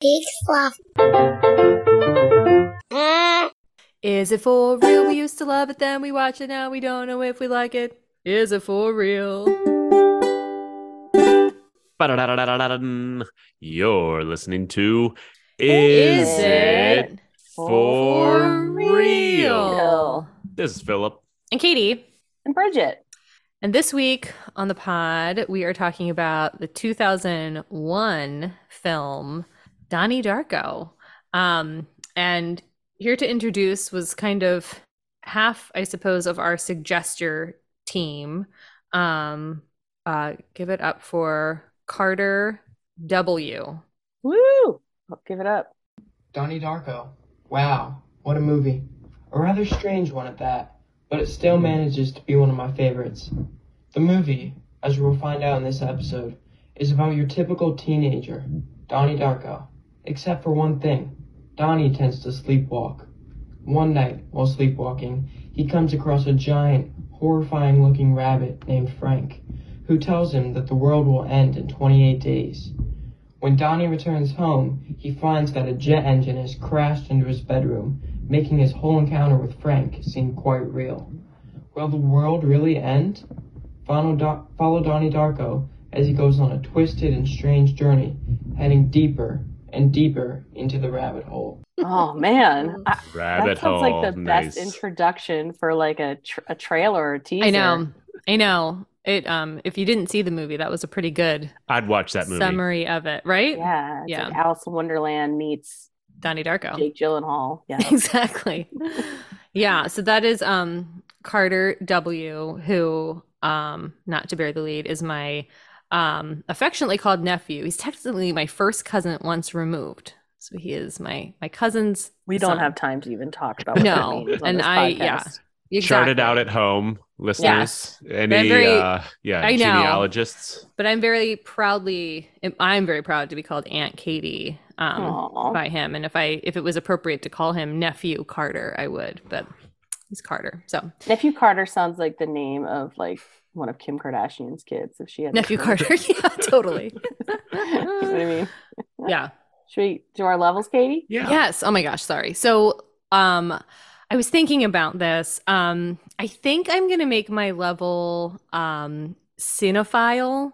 Big fluff. Mm. Is it for real? We used to love it, then we watch it, now we don't know if we like it. Is it for real? You're listening to Is Is, it It For Real? real? This is Philip. And Katie. And Bridget. And this week on the pod, we are talking about the 2001 film Donnie Darko. Um, and here to introduce was kind of half, I suppose, of our suggester team. Um, uh, give it up for Carter W. Woo! Oh, give it up. Donnie Darko. Wow, what a movie. A rather strange one at that, but it still manages to be one of my favorites. The movie, as we'll find out in this episode, is about your typical teenager, Donnie Darko. Except for one thing Donnie tends to sleepwalk. One night, while sleepwalking, he comes across a giant, horrifying looking rabbit named Frank, who tells him that the world will end in 28 days. When Donnie returns home, he finds that a jet engine has crashed into his bedroom, making his whole encounter with Frank seem quite real. Will the world really end? Follow, Do- follow Donnie Darko as he goes on a twisted and strange journey, heading deeper and deeper into the rabbit hole. Oh man, I, Rabbit that sounds hole. like the nice. best introduction for like a tr- a trailer or a teaser. I know. I know. It um if you didn't see the movie, that was a pretty good I'd watch that movie. summary of it, right? Yeah, it's Yeah. like Alice in Wonderland meets Donnie Darko. Jake Gyllenhaal. Yeah. exactly yeah so that is um carter w who um not to bear the lead is my um affectionately called nephew he's technically my first cousin once removed so he is my my cousin's we don't son. have time to even talk about what No, that means on and this I- yeah. podcast. Chart it Exactly. out at home, listeners. Any very- uh yeah, I know. genealogists. but i'm very proudly i'm very proud to be called aunt katie um Aw. by him and if i if it was appropriate to call him nephew carter i would but he's carter so Nephew Carter sounds like the name of like one of Kim Kardashian's kids. If she had a nephew carter yeah totally you know what I mean? yeah Should we do our levels, Katie? Yeah. Yes. Oh my gosh, sorry. So, um I was thinking about this. Um I think I'm going to make my level um cinephile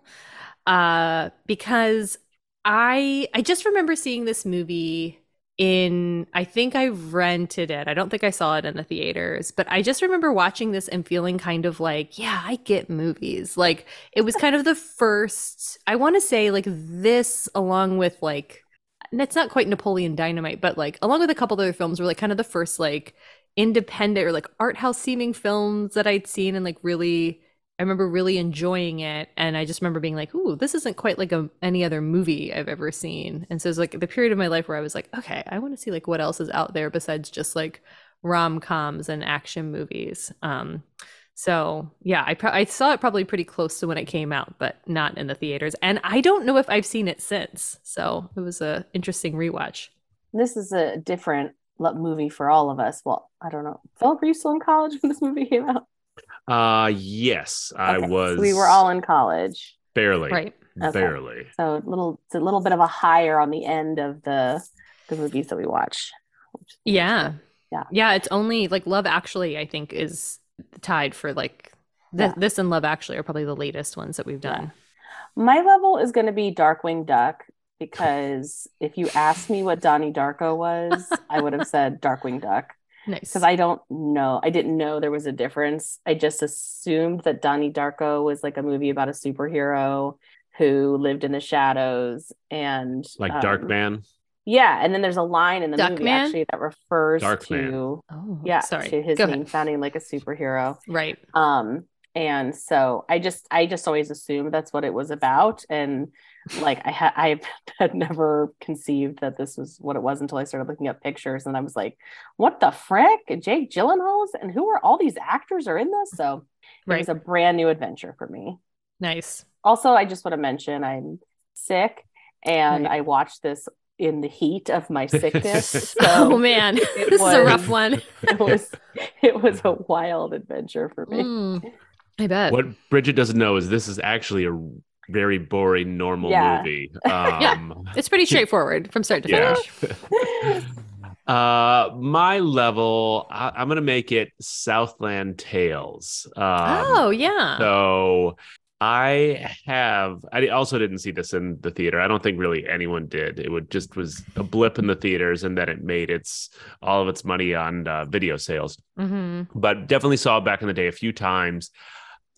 uh because I I just remember seeing this movie in I think I rented it. I don't think I saw it in the theaters, but I just remember watching this and feeling kind of like, yeah, I get movies. Like it was kind of the first I want to say like this along with like it's not quite Napoleon Dynamite, but like along with a couple other films were like kind of the first like independent or like art house seeming films that I'd seen and like really I remember really enjoying it and I just remember being like, "Ooh, this isn't quite like a any other movie I've ever seen." And so it's like the period of my life where I was like, "Okay, I want to see like what else is out there besides just like rom-coms and action movies." Um so yeah, I pro- I saw it probably pretty close to when it came out, but not in the theaters. And I don't know if I've seen it since. So it was a interesting rewatch. This is a different movie for all of us. Well, I don't know. Philip, were you still in college when this movie came out? Uh yes, I Okay, so was we were all in college. barely. Right. Okay. Barely. So a little it's a little bit of a higher on the end of the the movies that we watch. Yeah. Yeah. Yeah. It's only like Love Actually, I think, is tied for like th- Yeah. this and Love Actually are probably the latest ones that we've Yeah. done. My level is going to be Darkwing Duck because if you asked me what Donnie Darko was, I would have said Darkwing Duck Nice. because I don't know. I didn't know there was a difference. I just assumed that Donnie Darko was like a movie about a superhero who lived in the shadows and Like um, Dark Man. Yeah, and then there's a line in the movie Duckman? actually that refers Darkman. to oh, yeah Sorry. to his Go name ahead. sounding like a superhero. Right. um and so i just i just always assumed that's what it was about and like i had i had never conceived that this was what it was until i started looking up pictures and i was like what the frick jake gyllenhaal's and who are all these actors are in this so it Right. was a brand new adventure for me Nice. also i just want to mention i'm sick and Right. i watched this in the heat of my sickness so oh man, it this is a rough one. it was it was a wild adventure for me Mm, I bet. What Bridget doesn't know is this is actually a very boring normal Yeah. movie. Yeah. Um, It's pretty straightforward from start to yeah. finish. uh, my level, I, I'm gonna make it Southland Tales. Um, oh yeah. So I have. I also didn't see this in the theater. I don't think really anyone did. It would just was a blip in the theaters, and then it made its all of its money on uh, video sales. hmm But definitely saw it back in the day a few times.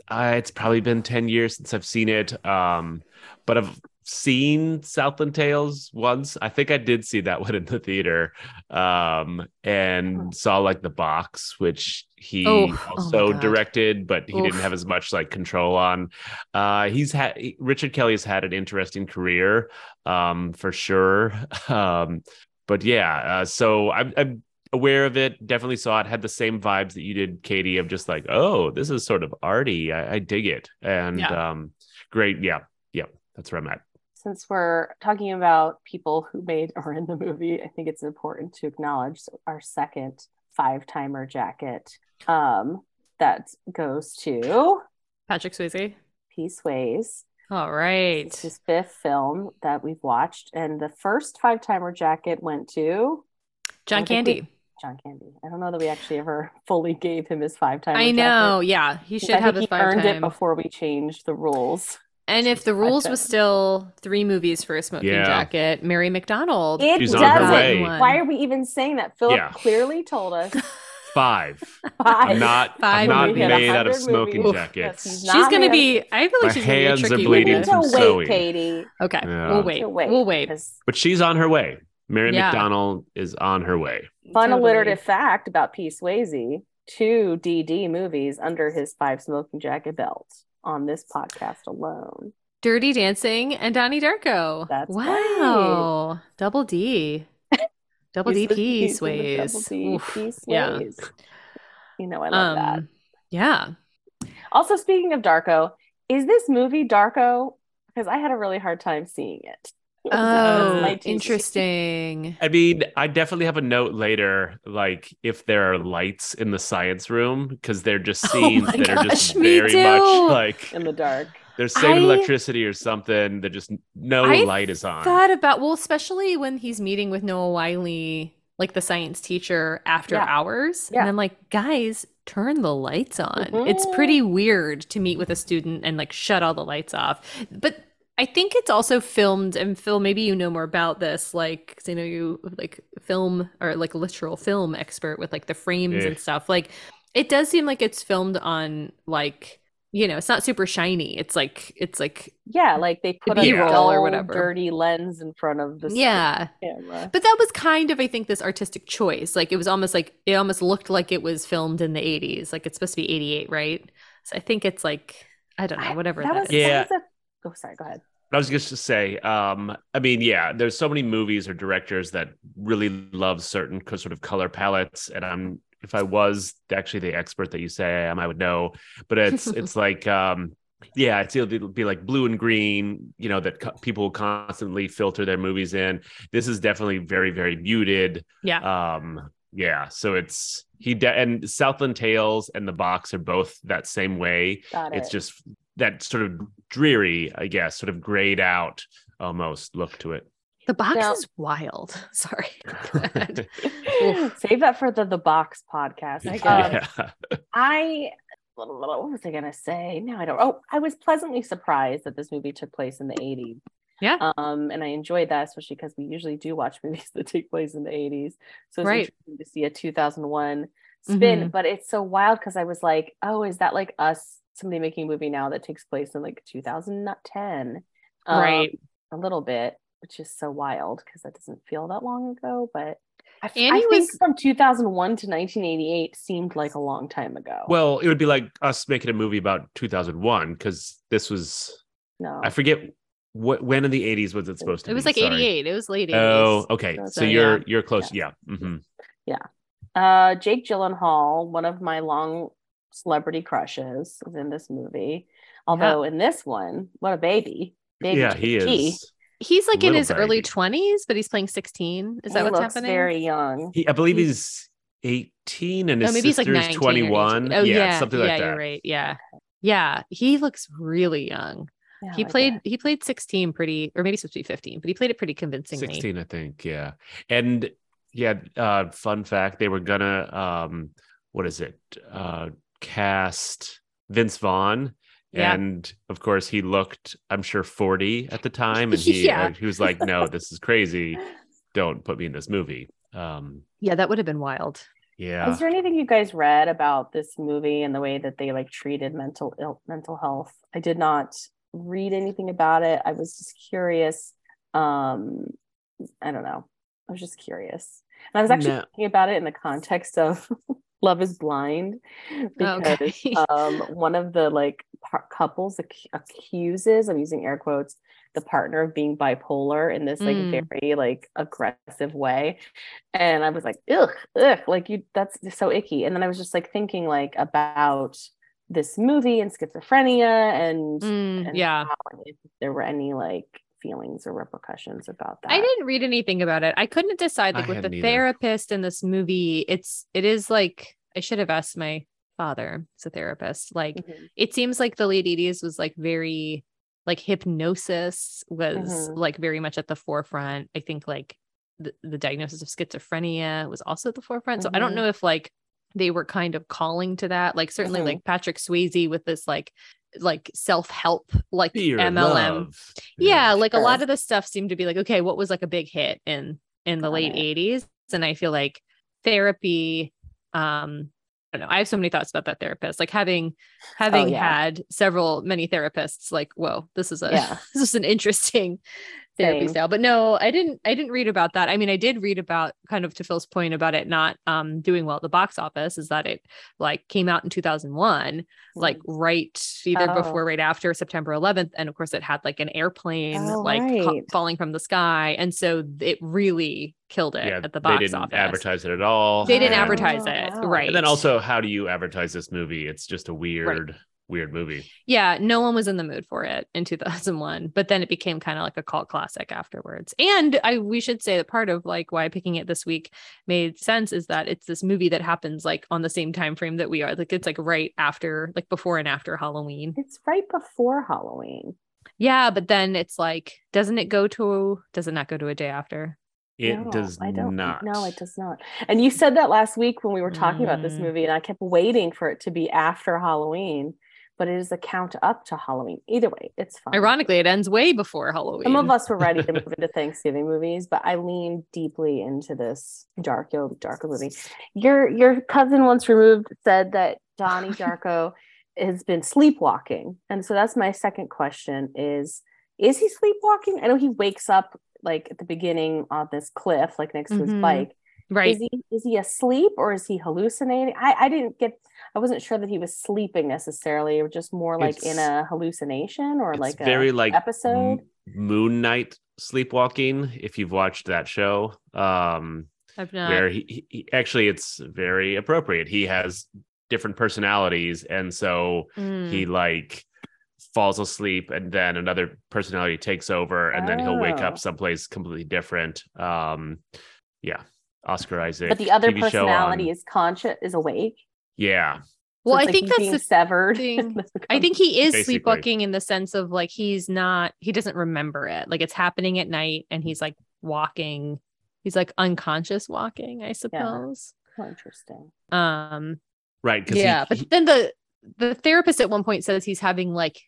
Uh, it's probably been ten years since I've seen it. Um, but I've seen Southland Tales once. I think I did see that one in the theater. Um, and saw like the box, which he Oh, oh also God. directed, but he didn't have as much like control on. Uh, he's had Richard Kelly has had an interesting career, um, for sure. Um, but yeah, uh, so I'm, I'm aware of it. Definitely saw it. Had the same vibes that you did, Katie. Of just like, oh, this is sort of arty. I, I dig it, and Yeah. um, great. Yeah, yeah, that's where I'm at. Since we're talking about people who made or in the movie, I think it's important to acknowledge our second five timer jacket. Um, that goes to Patrick Swayze. P. Swayze. All right. It's his fifth film that we've watched, and the first five timer jacket went to John I think we- Candy. John Candy. I don't know that we actually ever fully gave him his five timer. I know. Yeah, he should I have think his he five earned it before we changed the rules. And if the rules was still three movies for a smoking Yeah. jacket, Mary McDonald. It She's doesn't. on her way. Why are we even saying that? Philip Yeah. clearly told us Five. five. I'm not. Five I'm not made out of smoking movies. jackets. Yes, he's She's gonna be. I feel like My she's gonna be a hands are tricky We bleeding one. to from wait, sewing. Katie. Okay, Yeah. we'll To wait. wait. We'll wait. But she's on her way. Mary Yeah. McDonald is on her way. Fun Totally. alliterative fact about P. Swayze: two DD movies under his five smoking jacket belt on this podcast alone. Dirty Dancing and Donnie Darko. That's wow. Double D. Double He's D the- P he's the sways. Double D Oof. P. Yeah. You know I love that. Um, yeah. Also, speaking of Darko, is this movie Darko? Because I had a really hard time seeing it. That's Oh, interesting. I mean, I definitely have a note later, like if there are lights in the science room, because they're just Oh scenes my that are just very too. much like in the dark. they're saving I- electricity or something. They're just no I light is on. I thought about well, especially when he's meeting with Noah Wiley, like the science teacher, after Yeah. hours. Yeah. And I'm like, guys, turn the lights on. Mhm. It's pretty weird to meet with a student and like shut all the lights off. But I think it's also filmed, and Phil, maybe you know more about this, like, 'cause I know you like film or like literal film expert with like the frames Yeah. and stuff. Like, it does seem like it's filmed on like, you know, it's not super shiny. It's like, it's like, Yeah, like they put a roll dull, or whatever. dirty lens in front of the yeah. camera. But that was kind of, I think, this artistic choice. Like it was almost like it almost looked like it was filmed in the 80s. Like it's supposed to be 88, right? So I think it's like, I don't know, I- whatever that that was, is. Yeah. that was a- oh, sorry. Go ahead. I was just to say, um, I mean, yeah, there's so many movies or directors that really love certain sort of color palettes, and I'm if I was actually the expert that you say I am, I would know. But it's it's like, um, yeah, it's it'll be like blue and green, you know, that co- people constantly filter their movies in. This is definitely very very muted. Yeah. Um, yeah, so it's he de- and Southland Tales and the box are both that same way it. it's just that sort of dreary, I guess, sort of grayed out almost look to it. The box Now- is wild. Sorry. Save that for the the box podcast. Um, yeah. I what was I gonna say? No, I don't. Oh, I was pleasantly surprised that this movie took place in the 80s. Yeah. Um, and I enjoyed that, especially because we usually do watch movies that take place in the 80s. So it's Right. interesting to see a 2001 spin, Mhm. but it's so wild because I was like, oh, is that like us, somebody making a movie now that takes place in like 2010? Um, Right. A little bit, which is so wild because that doesn't feel that long ago, but I, f- I Annie think was- from 2001 to 1988 seemed like a long time ago. Well, it would be like us making a movie about 2001 because this was no, I forget what when in the 80s was it supposed to It was be? like Sorry. 88. It was late 80s. Oh, okay. So, So, you're you're close. Yeah. Mhm. Uh, Jake Gyllenhaal, one of my long celebrity crushes, is in this movie. Although in this one, what a baby! Baby Yeah, he JG. is. He's like in Little his early 20s, but he's playing 16. Is that what's looks happening? Very young. He, I believe he's 18 and Oh, his maybe he's like 19 21. Oh, yeah, something yeah, like that. you're right. Yeah. Yeah. He looks really young. Yeah, he played that. he played 16 pretty or maybe it's supposed to be 15 but he played it pretty convincingly 16 i think yeah and yeah uh fun fact they were gonna um what is it uh cast vince vaughn Yeah. and of course he looked i'm sure 40 at the time and he Yeah. uh, he was like no this is crazy don't put me in this movie um yeah that would have been wild yeah Is there anything you guys read about this movie and the way that they like treated mental ill mental health? I did not read anything about it. I was just curious. Um, I don't know. I was just curious. And I was actually No. thinking about it in the context of Love is Blind because Okay. um, one of the like par- couples ac- accuses, I'm using air quotes, the partner of being bipolar in this like Mm. very like aggressive way. And I was like, ugh, ugh, like you that's just so icky. And then I was just like thinking like about this movie and schizophrenia and, Mm, and yeah how, if there were any like feelings or repercussions about that. I didn't read anything about it. I couldn't decide I like with the either. therapist in this movie. It's it is like I should have asked my father, he's a therapist. Like Mhm. it seems like the late 80s was like very like hypnosis was Mhm. like very much at the forefront. I think like the, the diagnosis of schizophrenia was also at the forefront. So I don't Mhm. know if like they were kind of calling to that. Like certainly Mhm. like Patrick Swayze with this like like self-help like Fear, MLM love. yeah, like a lot of the stuff seemed to be like okay what was like a big hit in in the Got late it. 80s and i feel like therapy um i don't know i have so many thoughts about that therapist like having having Oh, yeah. had several many therapists like whoa this is a Yeah. this is an interesting therapy Same. style but no i didn't i didn't read about that i mean i did read about kind of to phil's point about it not um doing well at the box office is that it like came out in 2001 like right either Oh. before right after September 11th and of course it had like an airplane Oh, like ca- falling from the sky and so it really killed it yeah at the box office. they didn't office advertise it at all they didn't and- advertise Oh, it wow. right and then also how do you advertise this movie it's just a weird weird movie yeah no one was in the mood for it in 2001 but then it became kind of like a cult classic afterwards and i we should say that part of like why picking it this week made sense is that it's this movie that happens like on the same time frame that we are like it's like right after like before and after halloween It's right before Halloween. Yeah, but then it's like, doesn't it go to? Does it not go to a day after? it No, does I don't not No, it does not. And you said that last week when we were talking about this Mm. movie, and I kept waiting for it to be after Halloween, but it is a count up to Halloween. Either way, it's fine. Ironically, it ends way before Halloween. Some of us were ready to move into Thanksgiving movies, but I leaned deeply into this Darko Darko movie. Your your cousin once removed said that Donnie Darko has been sleepwalking, and so that's my second question: is is he sleepwalking? I know he wakes up like at the beginning on this cliff, like next to his Mhm. bike. right? Is he is he asleep or is he hallucinating? I I didn't get. I wasn't sure that he was sleeping necessarily, or just more like in a hallucination or it's like very a like episode. M- moon knight sleepwalking if you've watched that show um I've not. where he, he- he actually it's very appropriate he has different personalities and so Mm. he like falls asleep and then another personality takes over and then he'll wake Oh. up someplace completely different um yeah oscar isaac but the other TV personality on- is conscious is awake yeah So well, I like think that's the severed thing. I think he is Basically. sleepwalking in the sense of like he's not. He doesn't remember it. Like it's happening at night, and he's like walking. He's like unconscious walking, I suppose. oh, interesting Um. right because Yeah, he, but he- then the the therapist at one point says he's having like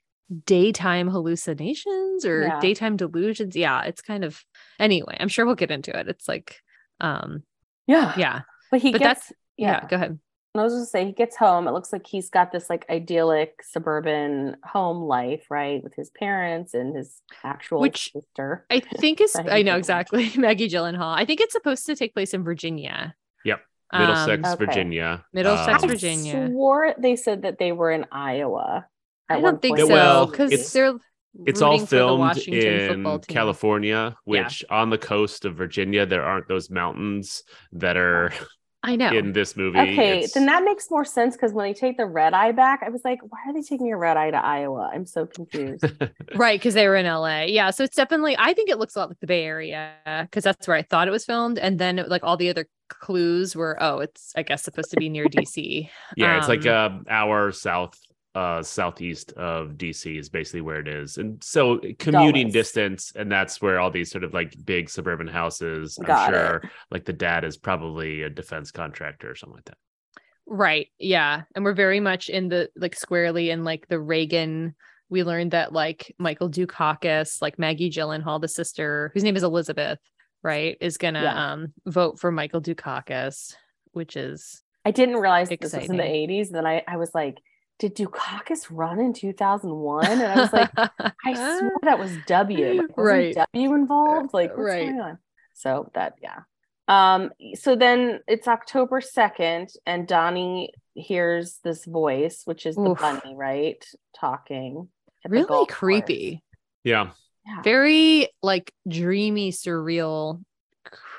daytime hallucinations or Yeah. daytime delusions. Yeah, it's kind of anyway, I'm sure we'll get into it. It's like um yeah yeah. but he But gets that's yeah, yeah go ahead. I was just gonna say he gets home. It looks like he's got this like idyllic suburban home life, right, with his parents and his actual Which sister. I think it's Maggie I know exactly Maggie Gyllenhaal. I think it's supposed to take place in Virginia. Yep. Um, middlesex okay. virginia Middlesex, Um, Virginia. I swore they said that they were in Iowa. I don't think point. so because it's- they're it's all rooting for the filmed in football team. California, Yeah. which on the coast of Virginia, there aren't those mountains that are I know. in this movie. Okay, It's- then that makes more sense because when they take the red eye back, I was like, why are they taking a red eye to Iowa? I'm so confused. Right, because they were in LA. Yeah, so it's definitely. I think it looks a lot like the Bay Area because that's where I thought it was filmed, and then like all the other clues were, oh, it's I guess supposed to be near DC. yeah, it's like Um, a hour south uh southeast of DC is basically where it is. And so commuting Dulles. distance and that's where all these sort of like big suburban houses. I'm sure it. like the dad is probably a defense contractor or something like that. Right. Yeah. And we're very much in the like squarely in like the Reagan. We learned that like Michael Dukakis, like Maggie Gyllenhaal, the sister whose name is Elizabeth, right, is gonna Yeah. um vote for Michael Dukakis, which is I didn't realize this was in the 80s. Then I, I was like, did Dukakis run in 2001? And I was like, I swear that was W. Like, Right. W involved? Like, what's Right. going on? So that, yeah. Um, so then it's October 2nd, and Donnie hears this voice, which is the Oof. bunny, right? Talking. really creepy. Yeah. Yeah. Very like dreamy, surreal,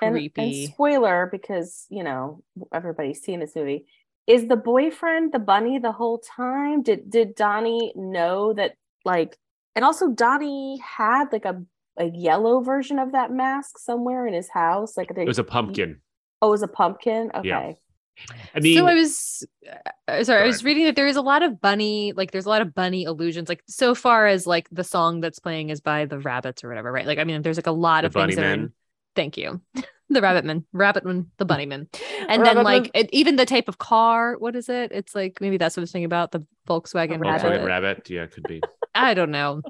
And, creepy. and spoiler, because you know everybody's seen this movie. Is the boyfriend the bunny the whole time? Did did Donnie know that like and also Donnie had like a a yellow version of that mask somewhere in his house? Like It was a pumpkin. Oh, it was a pumpkin? Okay. Yeah. I mean so I was uh, sorry, I was reading that there is a lot of bunny, like there's a lot of bunny illusions, like so far as like the song that's playing is by the rabbits or whatever, right? Like I mean, there's like a lot the of things bunny that are in- men. thank you. the rabbit man, rabbit man, the bunny man. And then like it, even the type of car, what is it? It's like maybe that's what I was thinking about the Volkswagen rabbit. Volkswagen Rabbit. rabbit. Yeah, could be. I don't know.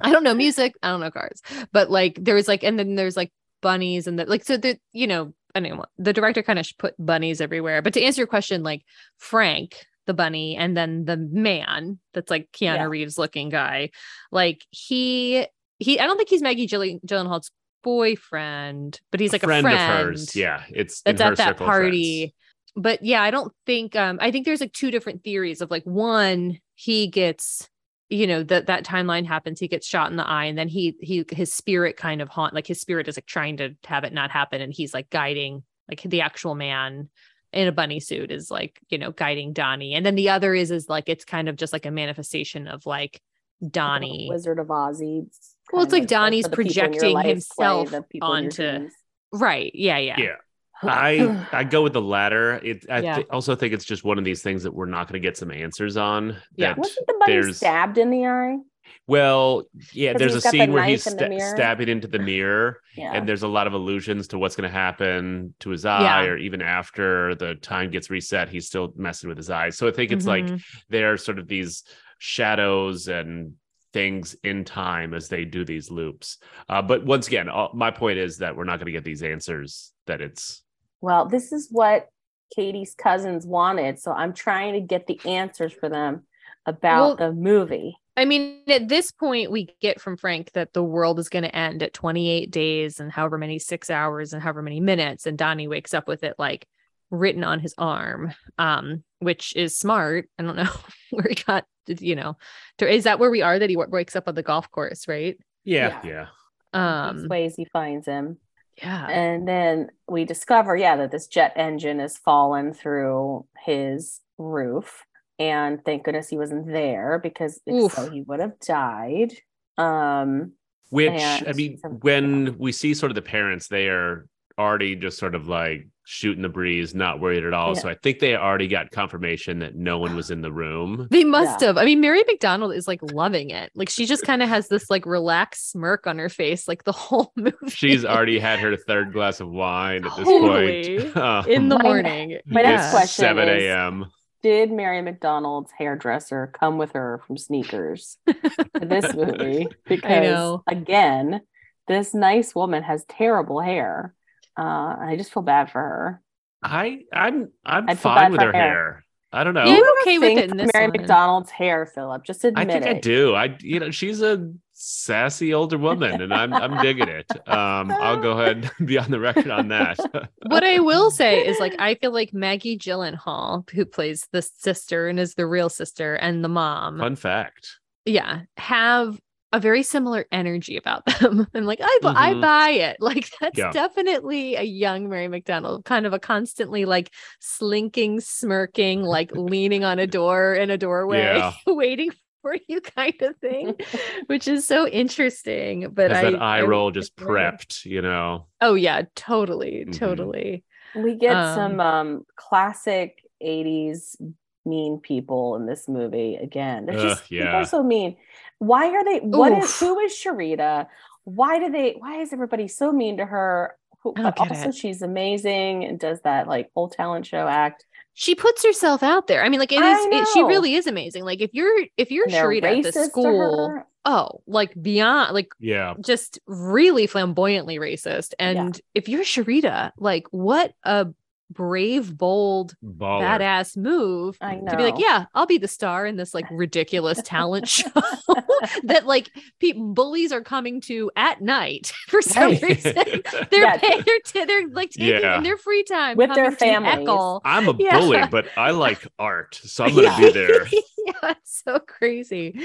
I don't know music. I don't know cars. But like there's like and then there's like bunnies and the like so the you know anyway the director kind of put bunnies everywhere. But to answer your question, like Frank the bunny and then the man that's like Keanu Yeah. Reeves looking guy, like he he I don't think he's Maggie Gyllen- Gyllenhaal's boyfriend, but he's like friend a friend of hers. Yeah, it's that's in her at that circle of friends. party. But yeah, I don't think um I think there's like two different theories of like one, he gets you know that that timeline happens he gets shot in the eye and then he he his spirit kind of haunt like his spirit is like trying to have it not happen and he's like guiding like the actual man in a bunny suit is like you know guiding Donnie and then the other is is like it's kind of just like a manifestation of like Donnie Wizard of Ozzy. Well, it's like of Donnie's for the people in your projecting life, play himself the people in your onto- right yeah yeah Yeah. I I go with the latter. It I Yeah. thi- also think it's just one of these things that we're not going to get some answers on. Yeah. Wasn't the bunny there's- stabbed in the eye? Well, yeah, there's a he's the scene where he's in the sta- stabbing into the mirror, Yeah. and there's a lot of allusions to what's going to happen to his eye, Yeah. or even after the time gets reset, he's still messing with his eyes. So I think it's like Mhm. they're sort of these shadows and things in time as they do these loops. Uh, but once again, all, my point is that we're not going to get these answers. That it's Well, this is what Katie's cousins wanted. So I'm trying to get the answers for them about Well- the movie. I mean, at this point, we get from Frank that the world is going to end at 28 days and however many six hours and however many minutes. And Donnie wakes up with it like written on his arm, um, which is smart. I don't know where he got, you know, to, is that where we are that he wa- wakes up on the golf course, right? yeah, Yeah. yeah. Um, ways he finds him. yeah. And then we discover, yeah, that this jet engine has fallen through his roof. And thank goodness he wasn't there because if so, he would have died. Um, Which I mean, when we see sort of the parents, they are already just sort of like shooting the breeze, not worried at all. Yeah. So I think they already got confirmation that no one was in the room. They must Yeah. have. I mean, Mary McDonald is like loving it. Like she just kind of has this like relaxed smirk on her face, like the whole movie. She's already had her third glass of wine at this Totally. point. Um, in the morning. my next it's question 7 is- a.m. did Mary McDonald's hairdresser come with her from sneakers to this movie? Because again, this nice woman has terrible hair. Uh, and I just feel bad for her. I I'm I'm I'd feel bad fine with for her hair. hair. I don't know. Yeah, You I'm okay with it in this Mary one. McDonald's hair, Philip. Just admit I think it. I do. I you know she's a sassy older woman, and I'm I'm digging it. Um, I'll go ahead and be on the record on that. what I will say is like I feel like Maggie Gyllenhaal, who plays the sister and is the real sister, and the mom, Fun fact. yeah, have a very similar energy about them. I'm like, I, bu- I buy it. Like that's Yeah. definitely a young Mary McDonald, kind of a constantly like slinking, smirking, like leaning on a door in a doorway, Yeah. waiting for you kind of thing, which is so interesting. But Has I, that eye I roll just enjoy prepped, you know. Oh yeah, totally, Mhm. totally. We get Um, some um classic 80s mean people in this movie again. They're just people yeah. are so mean. Why are they what is Oof. who is Cherita? Why do they why is everybody so mean to her? Who, I don't but get also it. she's amazing and does that like whole talent show act. She puts herself out there. I mean, like it I is. It, she really is amazing. Like if you're if you're Cherita at the school, oh, like beyond, like Yeah. just really flamboyantly racist. And if you're Cherita, like what a brave, bold, Baller. badass move I to be like, yeah, I'll be the star in this like ridiculous talent show that like pe- bullies are coming to at night for some Right. reason. They're Yeah. paying, they're, t- they're like taking Yeah. in their free time With their coming to families. I'm a Yeah. bully, but I like art, so I'm gonna Yeah. be there. yeah, it's so crazy.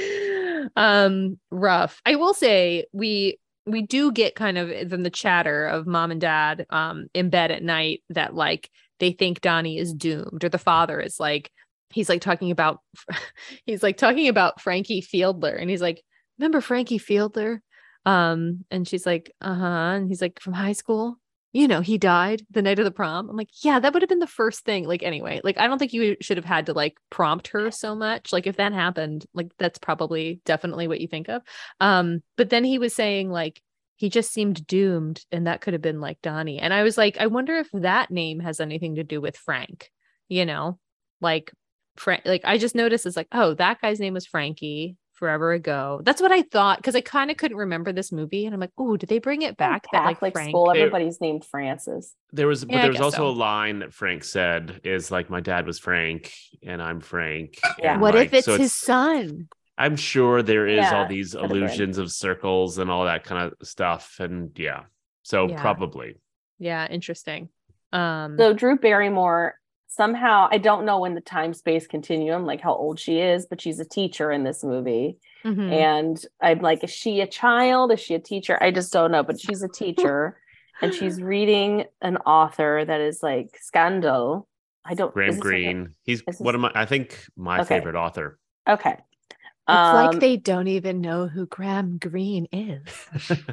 Um, rough. I will say we we do get kind of then the chatter of mom and dad um in bed at night that like they think Donnie is doomed, or the father is like he's like talking about he's like talking about Frankie Feedler, and he's like, remember Frankie Feedler? Um, and she's like, uh-huh. And he's like, from high school you know, he died the night of the prom. I'm like, yeah, that would have been the first thing. Like, anyway, like, I don't think you should have had to like prompt her so much. Like, if that happened, like, that's probably definitely what you think of. Um, but then he was saying, like, he just seemed doomed, and that could have been like Donnie. And I was like, I wonder if that name has anything to do with Frank, you know, like, Frank, like, I just noticed it's like, oh, that guy's name was Frankie forever ago. That's what I thought because I kind of couldn't remember this movie, and I'm like, oh, did they bring it back? That like Frank school, They- everybody's named Francis. There was, but Yeah, there was also so. a line that Frank said is like, "My dad was Frank, and I'm Frank." Yeah. and, What like, if it's so his son? I'm sure there is all these illusions of circles and all that kind of stuff, and yeah, so Yeah. probably. Yeah, interesting. Um, So Drew Barrymore somehow I don't know in the time space continuum like how old she is, but she's a teacher in this movie. mhm. And I'm like, is she a child? Is she a teacher? I just don't know, but she's a teacher and she's reading an author that is like scandal. I don't Graham is this like Greene, he's is one this- of my, I think, my Okay. favorite author. Okay. it's like Um, they don't even know who Graham Greene is.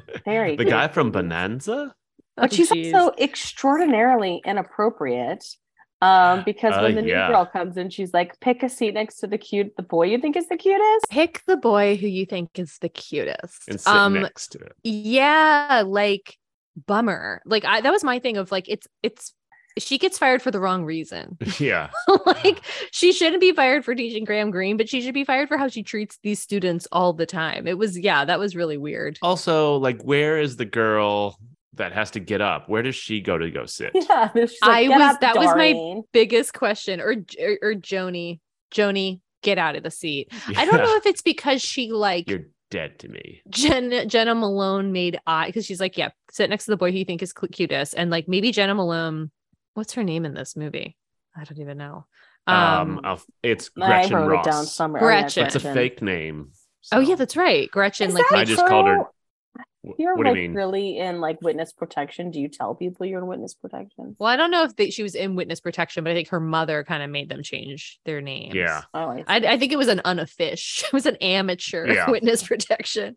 Very the guy from. Bonanza. but Oh, she's geez. also extraordinarily inappropriate. Um, because Uh, when the new yeah. girl comes in, she's like, pick a seat next to the cute the boy you think is the cutest. pick the boy who you think is the cutest. and sit Um, next to it. yeah, like bummer. Like I, that was my thing of like it's it's she gets fired for the wrong reason. yeah, like she shouldn't be fired for teaching Graham Greene, but she should be fired for how she treats these students all the time. It was yeah, that was really weird. Also, like, where is the girl that has to get up? Where does she go to go sit? Yeah, she's I was- up, that was my- biggest question or or, or Joni Joni get out of the seat. I don't know if it's because she like You're dead to me. Jen, Jena Malone made eye because she's like, yeah, sit next to the boy who you think is cl- cutest, and like maybe Jena Malone. What's her name in this movie? I don't even know. Um, Um, I'll- it's I Gretchen wrote Ross. it down somewhere. Oh, Gretchen. It's a fake name. oh yeah, that's right, Gretchen. Is like that I just called her- true? Wh- You're what do like you mean? really in like witness protection. Do you tell people you're in witness protection? well, I don't know if they, she was in witness protection, but I think her mother kind of made them change their names. Yeah. Oh, I, I, I think it was an unofficial, it was an amateur Yeah. witness protection.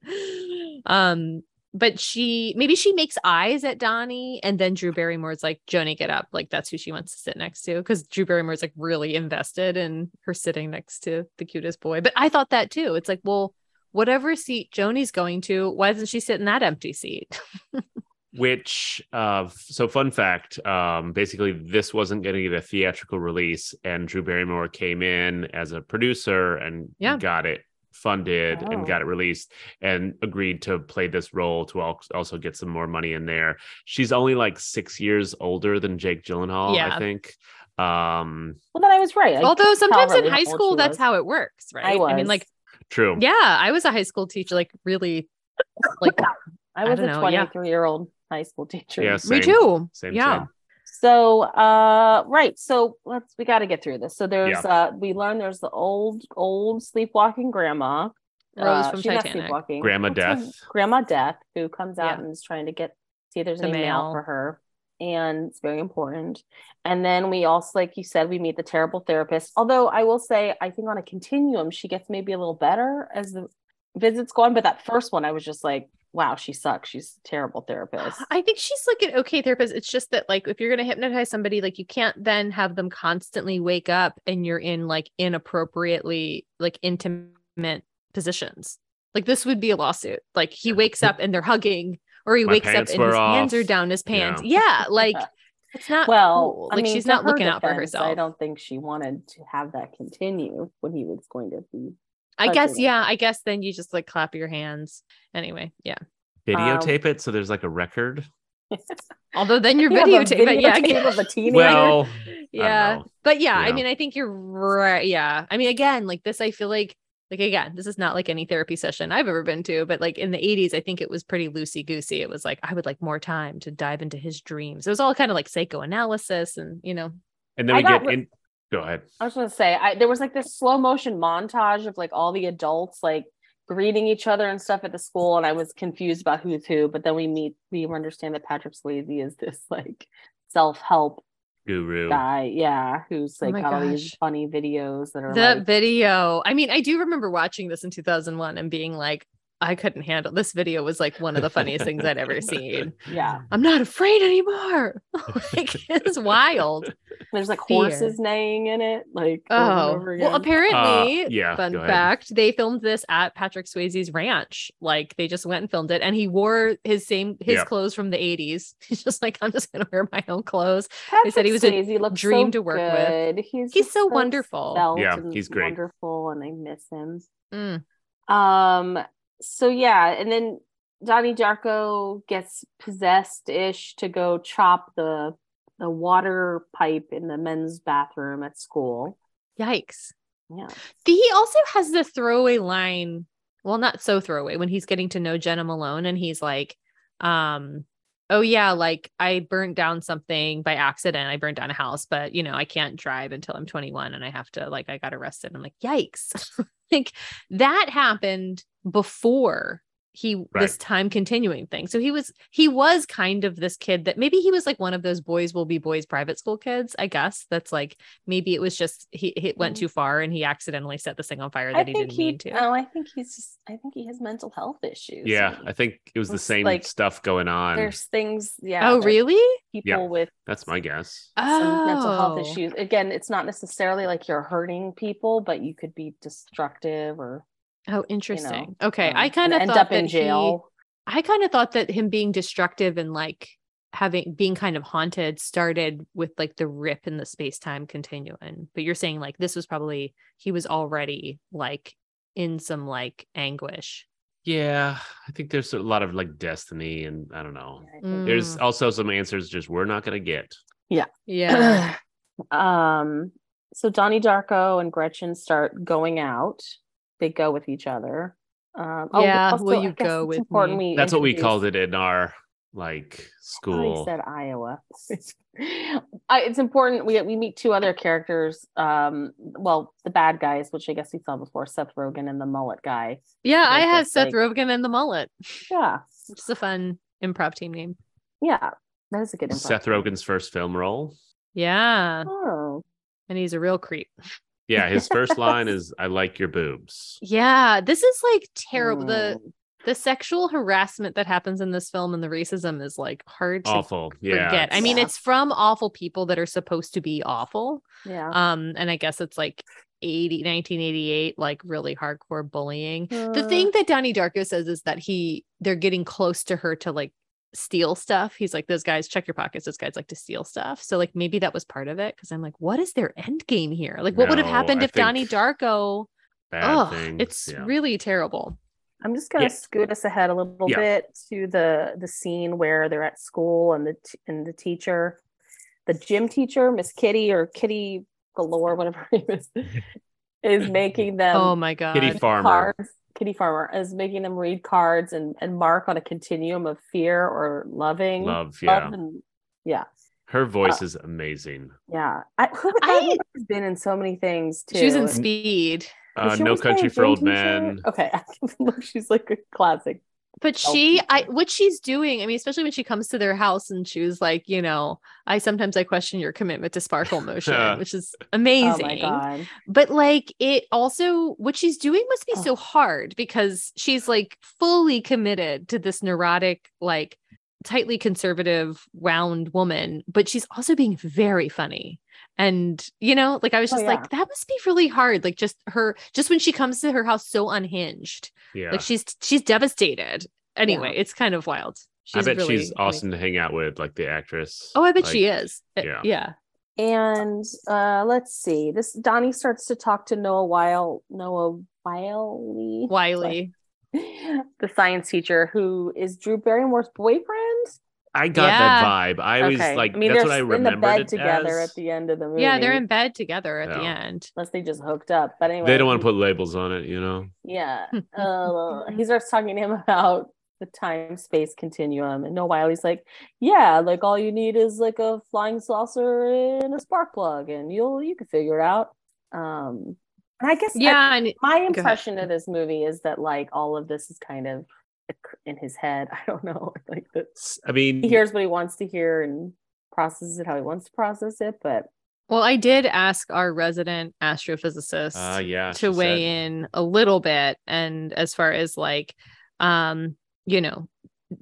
Um, but she maybe she makes eyes at Donnie, and then Drew Barrymore's like, Joni, get up. Like that's who she wants to sit next to. Because Drew Barrymore's like really invested in her sitting next to the cutest boy. But I thought that too. It's like, well, whatever seat Joni's going to, why doesn't she sit in that empty seat? which uh so fun fact um basically this wasn't going to get a theatrical release and drew barrymore came in as a producer and Yeah. got it funded Oh. and got it released and agreed to play this role to also get some more money in there she's only like six years older than jake gyllenhaal Yeah. i think um well, then I was right. I Although sometimes in high school, that's how it works, right? I was. mean, like, true yeah, I was a high school teacher, like really, like I was I a don't know, yeah. 23 year old high school teacher. yeah me too. same yeah. same. So, uh, right. So let's, we got to get through this. So there's, Yeah. uh, we learned there's the old, old sleepwalking grandma. Rose Uh, from she's not Titanic. sleepwalking. Grandma What's Death. Grandma Death, who comes out Yeah. and is trying to get, see if there's The any mail mail. for her. And it's very important. And then we also, like you said, we meet the terrible therapist. Although I will say, I think on a continuum, she gets maybe a little better as the visits go on. But that first one, I was just like, wow, she sucks. She's a terrible therapist. I think she's like an okay therapist. It's just that like if you're gonna hypnotize somebody, like you can't then have them constantly wake up and you're in like inappropriately like intimate positions. Like this would be a lawsuit. Like he wakes up and they're hugging, or he My wakes up pants and his were hands are down his pants. Yeah, like it's not well, cool. I like mean, she's not her looking out for herself. I don't think she wanted to have that continue when he was going to be. I guess, touching it. yeah, I guess then you just like clap your hands. Anyway, yeah. Videotape um, it so there's like a record. Although then you're You videotaping, yeah, videotape of a teenager. Well, yeah but yeah i mean i think you're right yeah i mean again like this i feel like like again this is not like any therapy session i've ever been to but like in the 80s i think it was pretty loosey goosey it was like i would like more time to dive into his dreams it was all kind of like psychoanalysis and you know and then we get in. Go ahead. I was gonna say I, there was like this slow motion montage of like all the adults like greeting each other and stuff at the school, and I was confused about who's who. But then we meet, we understand that Patrick Swayze is this like self help Guru. guy, yeah, who's Oh like my got all these funny videos that are the like, video i mean i do remember watching this in 2001 and being like i couldn't handle this video was like one of the funniest things i'd ever seen yeah, i'm not afraid anymore like it's wild there's like Fear. horses neighing in it, like Oh, over well, apparently, Uh, yeah, fun fact, they filmed this at Patrick Swayze's ranch. Like they just went and filmed it, and he wore his same his Yeah. clothes from the 80s. He's just like, I'm just gonna wear my own clothes. Patrick said he was a Swayze looks dream so to work with. He's He's just so wonderful. Yeah, he's great. wonderful, and I miss him. Mm. Um, so yeah, and then Donnie Darko gets possessed ish to go chop the the water pipe in the men's bathroom at school. Yikes. Yeah. He also has the throwaway line. Well, not so throwaway when he's getting to know Jena Malone and he's like, um, oh yeah, like I burnt down something by accident. I burnt down a house, but you know, I can't drive until I'm 21 and I have to like I got arrested. I'm like, yikes. like that happened before he this time continuing thing. So he was he was kind of this kid that maybe he was like one of those boys will be boys private school kids, I guess. That's like maybe it was just he, he went Mhm. too far and he accidentally set this thing on fire I that he think didn't he mean to. oh, I think he's just I think he has mental health issues. Yeah, and I think it was the same like- stuff going on. there's things, yeah. oh, really? People with That's my guess. some mental health Oh. issues. Again, it's not necessarily like you're hurting people, but you could be destructive or Oh, interesting. okay. um, I kind of and thought end up that in jail. He, I kind of thought that him being destructive and like having being kind of haunted started with like the rip in the space-time continuum. But you're saying like this was probably he was already like in some like anguish. Yeah, I think there's a lot of like destiny, and I don't know. I think There's Mm. also some answers just we're not gonna get. Yeah, yeah. um so Donnie Darko and Gretchen start going out. They go with each other. Um oh, Yeah, also, will I you go with important me? That's what we called it in our like school. he said Iowa. I, it's important we we meet two other characters. Um, well, the bad guys, which I guess we saw before, Seth Rogen and the mullet guy. yeah, I Like had just, Seth like- Rogen and the mullet, Yeah, which is a fun improv team name. yeah, that is a good. Seth impression. Rogen's first film role. Yeah. Oh, And he's a real creep. Yeah, his first line is "I like your boobs." Yeah. This is like terrible. The mm. the sexual harassment that happens in this film and the racism is like hard to Awful. Yeah. forget. I mean, Yeah. it's from awful people that are supposed to be awful. yeah. Um, and I guess it's like 80, 1988, like really hardcore bullying. The Uh, thing that Donnie Darko says is that he they're getting close to her to like steal stuff. He's like, those guys check your pockets. Those guys like to steal stuff. So like maybe that was part of it. Cause I'm like, what is their end game here? Like what would have happened I if Donnie Darko? Oh, thing. it's Yeah. really terrible. I'm just gonna Yeah. scoot us ahead a little Yeah. bit to the the scene where they're at school and the t- and the teacher, the gym teacher, Miss Kitty or Kitty Galore, whatever her name is, is making them oh my god. Kitty Farmer. cards. Kitty Farmer is making them read cards and and mark on a continuum of fear or loving. Love. Yeah. and- yeah, Her Uh, voice is amazing. yeah. I, who I, has been in so many things too. she was in and- Speed. Uh, she no always play a Country for Old? Men. Okay, she's like a classic But Oh, she, I what she's doing, I mean, especially when she comes to their house and she was like, you know, I sometimes I question your commitment to sparkle motion, which is amazing. Oh my god. But like it also what she's doing must be Oh. so hard because she's like fully committed to this neurotic, like tightly conservative, round woman, but she's also being very funny. And you know, like I was Oh, just yeah. like, that must be really hard. Like just her, just when she comes to her house so unhinged, Yeah. like she's she's devastated. Anyway, it's kind of wild. I She's bet really she's funny. awesome to hang out with, like the actress. Oh, I bet Like, she is. Uh, yeah. yeah. And uh let's see. This Donnie starts to talk to Noah Weil Noah Wiley. Wiley. the science teacher who is Drew Barrymore's boyfriend. I got Yeah. that vibe. I was okay. like, I mean, that's they're what I in the bed together as. at the end of the movie. Yeah, they're in bed together at the end. unless they just hooked up. But anyway, They don't want to put labels on it, you know. Yeah. Uh, he starts talking to him about the time space continuum. And Noah Wyle's like, Yeah, like all you need is like a flying saucer and a spark plug, and you'll you can figure it out. Um and I guess I- Yeah, and my impression of this movie is that like all of this is kind of in his head. I don't know. Like that S- I mean, he hears what he wants to hear and processes it how he wants to process it, but well, I did ask our resident astrophysicist uh, yeah, to weigh said- in a little bit and as far as like um you know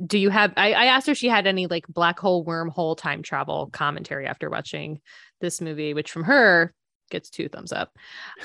do you have I, I asked her if she had any like black hole wormhole time travel commentary after watching this movie which from her gets two thumbs up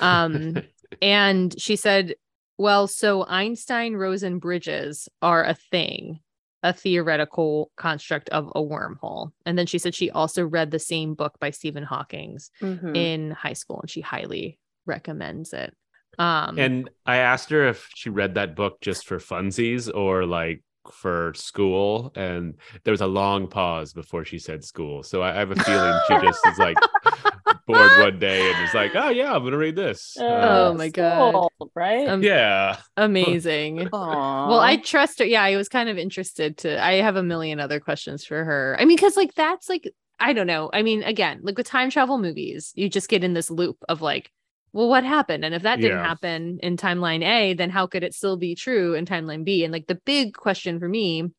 um and she said well so einstein rosen bridges are a thing a theoretical construct of a wormhole and then she said she also read the same book by stephen hawking's mhm. in high school and she highly recommends it um and I asked her if she read that book just for funsies or like for school, and there was a long pause before she said school. So I I have a feeling she just is like bored one day and is like, "Oh yeah, I'm gonna read this." Oh Uh, my God. soul, right? Um, yeah, amazing. Well i trust her. Yeah i was kind of interested to i have a million other questions for her. I mean because like that's like i don't know. I mean again like with time travel movies you just get in this loop of like well what happened? And if that didn't Yeah. happen in timeline a then how could it still be true in timeline b? And like the big question for me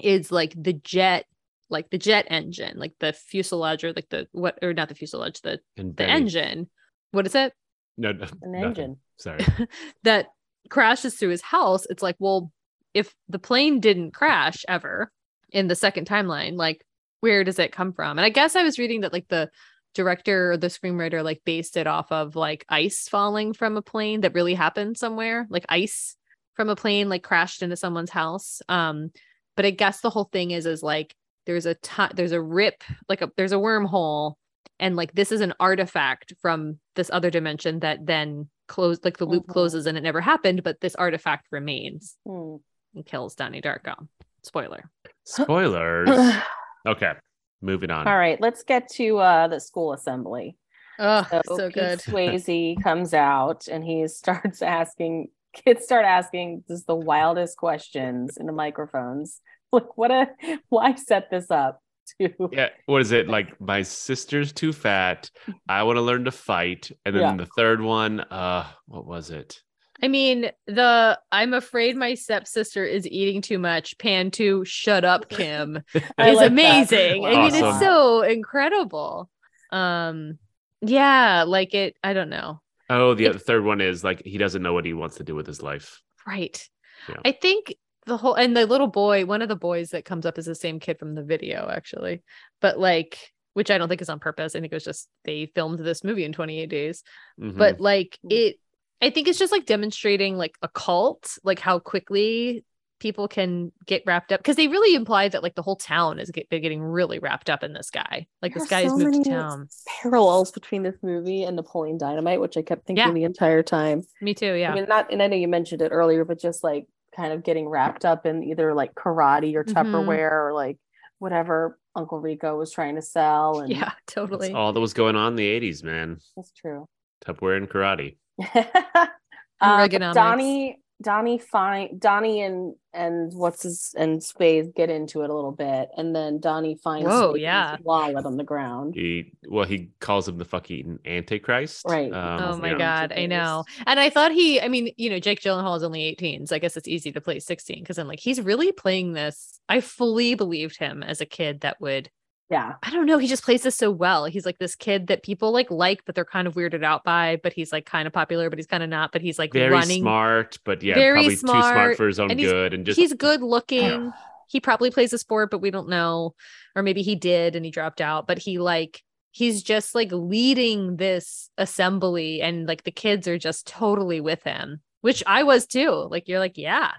is like the jet like the jet engine like the fuselage or like the what or not the fuselage the and the Benny- engine what is it No, no an nothing. engine. Sorry. that crashes through his house, it's like, well, if the plane didn't crash ever in the second timeline, like where does it come from? And I guess I was reading that like the director or the screenwriter like based it off of like ice falling from a plane that really happened somewhere, like ice from a plane like crashed into someone's house. Um, but I guess the whole thing is is like there's a ti- there's a rip, like a there's a wormhole and like this is an artifact from this other dimension that then closed like the loop Mhm. closes and it never happened but this artifact remains Hmm. and kills Donnie Darko spoiler Spoilers. okay, moving on. All right, let's get to uh the school assembly. oh So, so Pete good Swayze comes out and he starts asking kids start asking just the wildest questions in the microphones. Like what a why set this up to Yeah, what is it like? My sister's too fat. I want to learn to fight, and then Yeah. the third one, uh, what was it? I mean the I'm afraid my stepsister is eating too much pan to shut up Kim I is like that amazing. I mean, it's so incredible. Um, yeah, like it. I don't know. Oh, the It- other third one is like he doesn't know what he wants to do with his life. Right. Yeah. I think the whole and the little boy, one of the boys that comes up is the same kid from the video, actually. But like, which I don't think is on purpose. I think it was just they filmed this movie in 28 days. Mhm. But like it, I think it's just like demonstrating like a cult, like how quickly people can get wrapped up because they really imply that like the whole town is get, getting really wrapped up in this guy. Like There this guy's so moved many to town. parallels between this movie and Napoleon Dynamite, which I kept thinking Yeah. the entire time. Me too. Yeah. I mean, not, and I know you mentioned it earlier, but just like kind of getting wrapped up in either like karate or Mhm. Tupperware or like whatever Uncle Rico was trying to sell. And yeah. That's Totally. all that was going on in the '80s, man. that's true. Tupperware and karate. But Reaganomics. Donnie Donnie find Donnie and and what's his and Spade get into it a little bit, and then Donnie finds Whoa, Spades yeah. wallet on the ground. He well, he calls him the fucking Antichrist. Right. Um, oh my yeah. god, I know. And I thought he, I mean, you know, Jake Gyllenhaal is only 18, so I guess it's easy to play 16 because I'm like, he's really playing this. I fully believed him as a kid that would, Yeah, I don't know, he just plays this so well. He's like this kid that people like like, but they're kind of weirded out by, but he's like kind of popular, but he's kind of not, but he's like Very running. smart, but yeah, Very probably too smart smart, for his own and good, and just he's good looking. He probably plays a sport, but we don't know. Or maybe he did and he dropped out, but he like he's just like leading this assembly and like the kids are just totally with him, which I was too. Like you're like, yeah.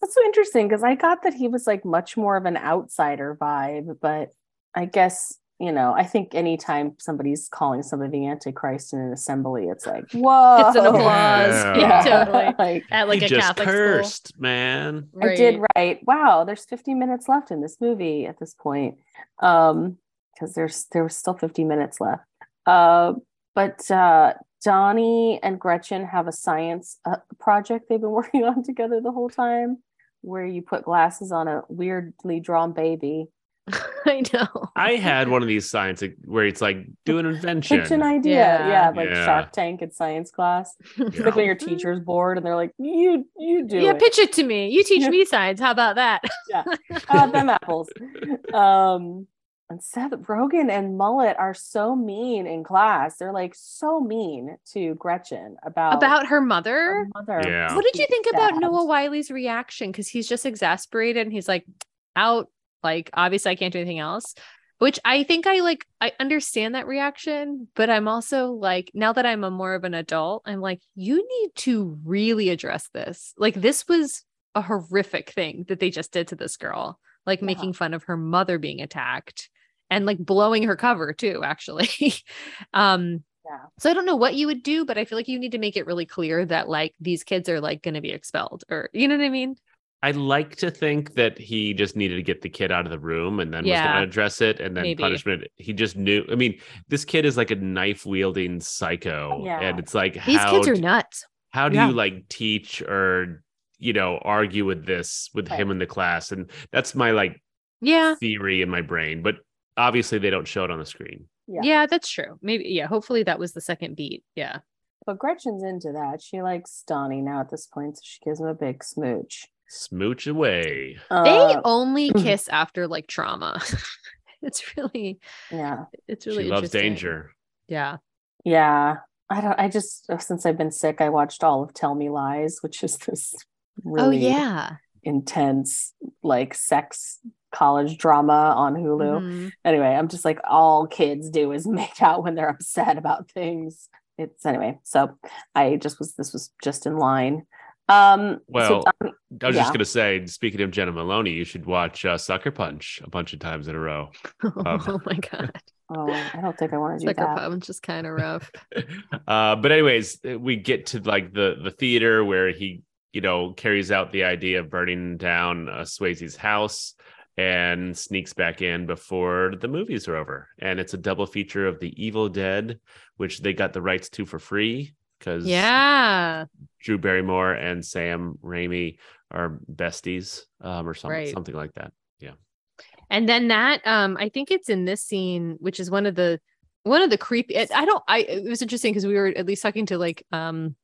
that's so interesting because I got that he was like much more of an outsider vibe, but I guess you know, I think anytime somebody's calling somebody the Antichrist in an assembly, it's like, whoa, It's an applause. Yeah. Yeah, totally. like, At like he a just Catholic cursed, man. school. I did right. Wow, there's 50 minutes left in this movie at this point. Um, because there's there was still 50 minutes left. Uh, but uh Donnie and Gretchen have a science uh, project they've been working on together the whole time, where you put glasses on a weirdly drawn baby. I know. I had one of these signs where it's like do an invention. Pitch an idea, Yeah. yeah, like Yeah. Shark Tank in science class. It's Yeah. like when your teacher's bored and they're like, "You, you do yeah, it." pitch it to me. You teach me science. How about that? Yeah. Uh, them apples. Um, and Seth Rogen and Mullet are so mean in class. They're like so mean to Gretchen about about her her mother. mother. Yeah. What did you think about Noah Wyle's reaction? Because he's just exasperated and he's like, out. Like, obviously, I can't do anything else. Which I think I like. I understand that reaction, but I'm also like, now that I'm a more of an adult, I'm like, you need to really address this. Like, this was a horrific thing that they just did to this girl, like Yeah. making fun of her mother being attacked and like blowing her cover too. Actually, um, Yeah. so I don't know what you would do, but I feel like you need to make it really clear that like these kids are like going to be expelled or you know what I mean? I like to think that he just needed to get the kid out of the room and then was Yeah. going to address it and then Maybe. punishment. He just knew. I mean, this kid is like a knife wielding psycho, Yeah. and it's like These how kids are d- nuts. how do Yeah. you like teach or you know argue with this with Right. him in the class? And that's my like Yeah. theory in my brain, but obviously they don't show it on the screen. Yeah. Yeah, that's true. Maybe yeah, hopefully that was the second beat. Yeah. But Gretchen's into that. She likes Donnie now at this point, so she gives him a big smooch. Smooch away. They Uh, only mhm. kiss after like trauma. it's really yeah, it's really she loves danger. Yeah. yeah. I don't. I just since I've been sick, I watched all of Tell Me Lies, which is this really oh yeah. intense like sex college drama on Hulu. Mhm. Anyway, I'm just like all kids do is make out when they're upset about things. It's anyway. So I just was this was just in line. Um so Well, Donnie- I was Yeah. just gonna say, speaking of Jenna Maloney, you should watch uh, Sucker Punch a bunch of times in a row. oh my god. oh, I don't think I want to do Sucker that. punch is just kind of rough. uh, but anyways, we get to like the the theater where he, you know, carries out the idea of burning down uh, Swayze's house and sneaks back in before the movies are over. And it's a double feature of The Evil Dead, which they got the rights to for free because yeah. Drew Barrymore and Sam Raimi are besties, um, or something, Right. something like that. Yeah. And then that um I think it's in this scene which is one of the one of the creepy I don't I it was interesting because we were at least talking to like um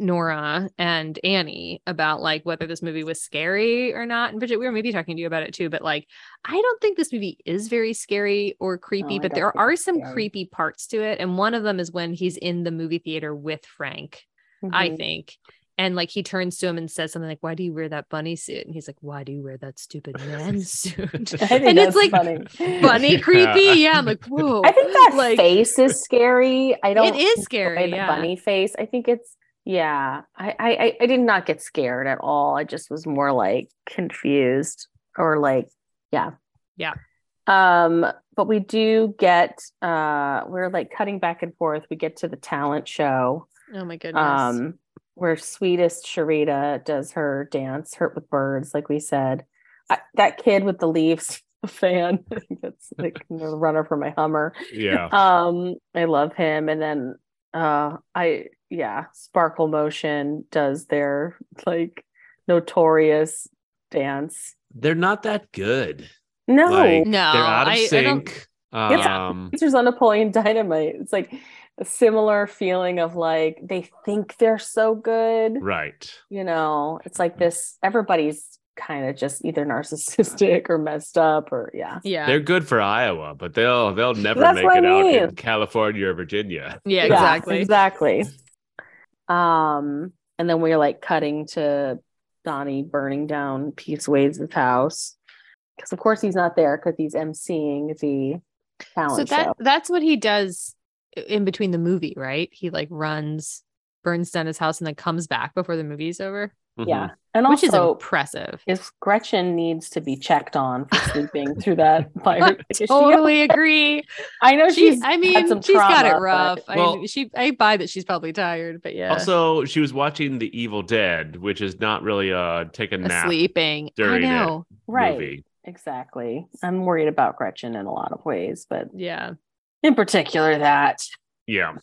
Nora and Annie about like whether this movie was scary or not. And Bridget, we were maybe talking to you about it too, but like I don't think this movie is very scary or creepy, I but there are some scary. creepy parts to it. And one of them is when he's in the movie theater with Frank, I Mhm. think. And like he turns to him and says something like, Why do you wear that bunny suit? And he's like, Why do you wear that stupid man suit? And it's like funny. bunny Yeah. creepy. Yeah, I'm like, whoa. I think that like face is scary. I don't. it is scary. The Yeah. bunny face. I think it's yeah. I, I I I did not get scared at all. I just was more like confused or like yeah Yeah. Um, but we do get uh we're like cutting back and forth. We get to the talent show. Oh my goodness. Um, where sweetest Cherita does her dance, hurt with birds, like we said. I, that kid with the leaves fan. I think that's like the runner for my Hummer Yeah. um i love him and then uh i yeah sparkle motion does their like notorious dance. They're not that good. No, Like, No, they're out of I- I don't- sync. It's- um, Answers on Napoleon Dynamite. It's like a similar feeling of like they think they're so good. right. You know, it's like this everybody's kind of just either narcissistic or messed up or yeah. Yeah. They're good for Iowa, but they'll they'll never That's make what I it out mean. in California or Virginia. yeah, Yeah, exactly. Um, and then we're like cutting to Donnie burning down P. Swayze's house. Because of course he's not there because he's emceeing the So talent that show. that's what he does in between the movie, right? He like runs, burns down his house, and then comes back before the movie's over, Mhm. Yeah. And which is also impressive. if Gretchen needs to be checked on for sleeping through that fire. I totally agree. I know She, she's I had mean, some she's got it rough. but- I Well- mean, she, I buy that she's probably tired, but yeah, Also, she was watching The Evil Dead, which is not really uh take a A nap sleeping. I during it. know. right. movie. Exactly. I'm worried about Gretchen in a lot of ways, but Yeah. in particular that. Yeah.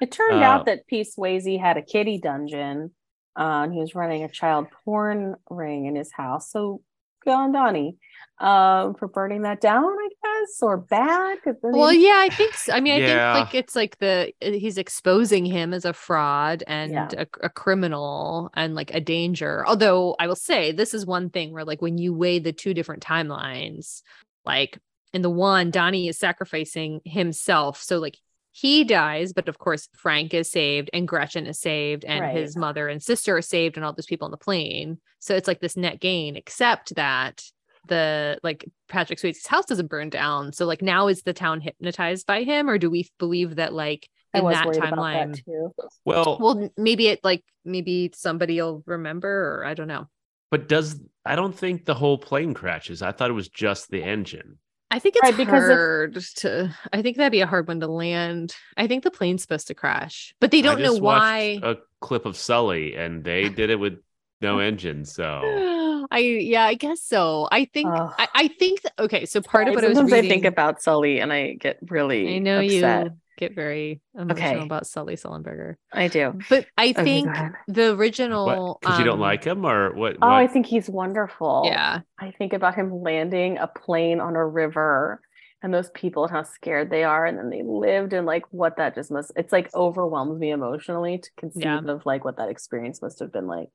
It turned Uh, out that P. Swayze had a kitty dungeon, uh, and he was running a child porn ring in his house. So good on Donnie um, for burning that down, I guess, or bad. then Well, he- yeah, I think. So. I mean, I Yeah. think like it's like the uh, he's exposing him as a fraud and Yeah. a, a criminal and like a danger. Although I will say this is one thing where like when you weigh the two different timelines, like in the one, Donnie is sacrificing himself, so like he dies, but of course Frank is saved and Gretchen is saved and Right. his mother and sister are saved and all those people on the plane. So it's like this net gain, except that the like Patrick Swayze's house doesn't burn down. So like now is the town hypnotized by him, or do we believe that like I in was that worried about timeline? that too. Well, Well, maybe it like maybe somebody will remember, or I don't know. but does I don't think the whole plane crashes. I thought it was just the engine. I think it's Right, because if- hard to. I think that'd be a hard one to land. I think the plane's supposed to crash, but they don't I know just why. A clip of Sully, and they did it with no engine. So I yeah, I guess so. I think Ugh. I, I think that, okay. So part of what I was Sometimes reading, I think about Sully and I get really I know upset. you get very emotional Okay. about Sully Sullenberger, I do. but I Okay, think ahead. the original what? Because you don't um, like him, or what? Oh, I think he's wonderful. Yeah, I think about him landing a plane on a river and those people and how scared they are. And then they lived and like what that just must, it's like overwhelms me emotionally to conceive Yeah. of like what that experience must have been like.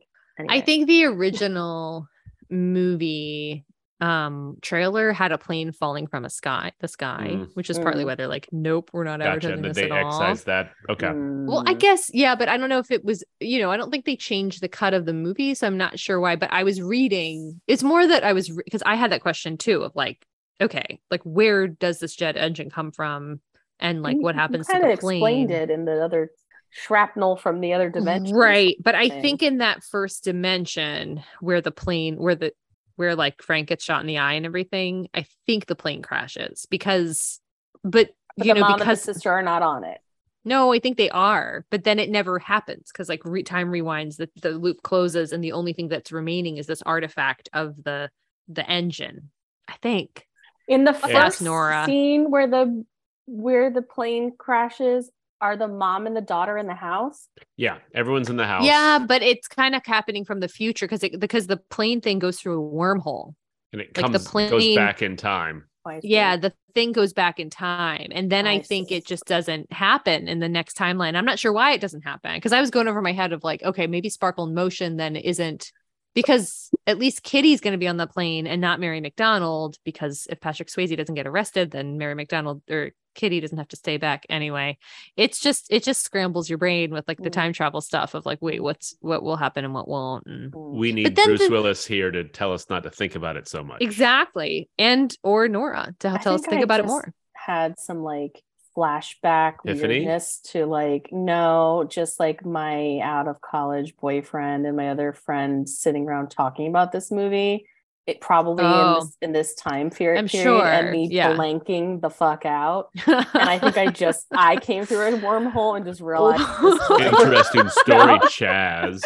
I think the original movie um trailer had a plane falling from a sky the sky Mm. which is partly Mm. why they're like nope we're not Gotcha. advertising And then this they at all excise that. Okay. well i Mm. guess yeah but i don't know if it was you know i don't think they changed the cut of the movie so i'm not sure why but i was reading it's more that i was because i had that question too of like okay like where does this jet engine come from and like what happens to kind the of plane explained it in the other shrapnel from the other dimension. Right. But I think in that first dimension where the plane, where the, where like Frank gets shot in the eye and everything, I think the plane crashes because, but, But you know, mom because sister are not on it. no, I think they are, but then it never happens because like re- time rewinds, the, the loop closes, and the only thing that's remaining is this artifact of the, the engine. I think. In the first Nora. scene where the where the plane crashes, are the mom and the daughter in the house? Yeah, everyone's in the house. Yeah, but it's kind of happening from the future because it because the plane thing goes through a wormhole. and it like the comes goes back in time. Oh, yeah the thing goes back in time and then oh, i, I think it just doesn't happen in the next timeline i'm not sure why it doesn't happen because i was going over my head of like okay maybe sparkle and motion then isn't because at least kitty's going to be on the plane and not mary mcdonald because if patrick swayze doesn't get arrested then mary mcdonald or kitty doesn't have to stay back anyway it's just it just scrambles your brain with like the Mm. time travel stuff of like wait what's what will happen and what won't and Mm. We need Bruce the- Willis here to tell us not to think about it so much. exactly and or nora to I tell us think think I about it more had some like flashback Epiphany? weirdness to like no just like my out of college boyfriend and my other friend sitting around talking about this movie it probably in Oh. this in this time period, I'm period and me yeah. blanking the fuck out and i think i just i came through a wormhole and just realized this Interesting story, Chaz.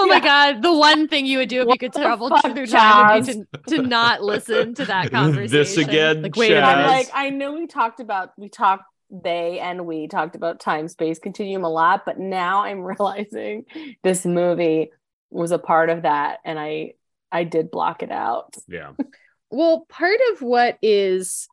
Oh my god, the one thing you would do if you could travel fuck, through time would be to, to not listen to that conversation. This again, Like, wait. I'm like, I know we talked about we talked they and we talked about time space continuum a lot, but now I'm realizing this movie was a part of that and I I did block it out. Yeah. Well, part of what is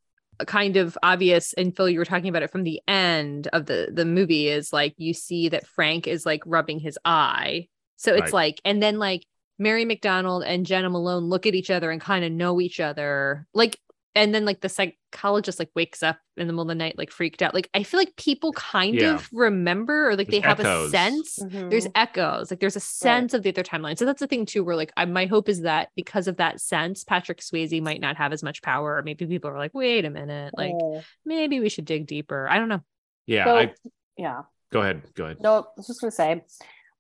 kind of obvious and Phil you were talking about it from the end of the the movie is like you see that Frank is like rubbing his eye. So it's Right. like and then like Mary McDonald and Jena Malone look at each other and kind of know each other. Like and then like the psychologist like wakes up in the middle of the night like freaked out. Like I feel like people kind Yeah. of remember or like they There's have echoes. a sense Mm-hmm. there's echoes like there's a sense of the other timeline so that's the thing too where like I, my hope is that because of that sense patrick swayze might not have as much power or maybe people are like wait a minute like Oh. maybe we should dig deeper i don't know Yeah. So- I, yeah. go ahead. Go ahead. No, I was just gonna say,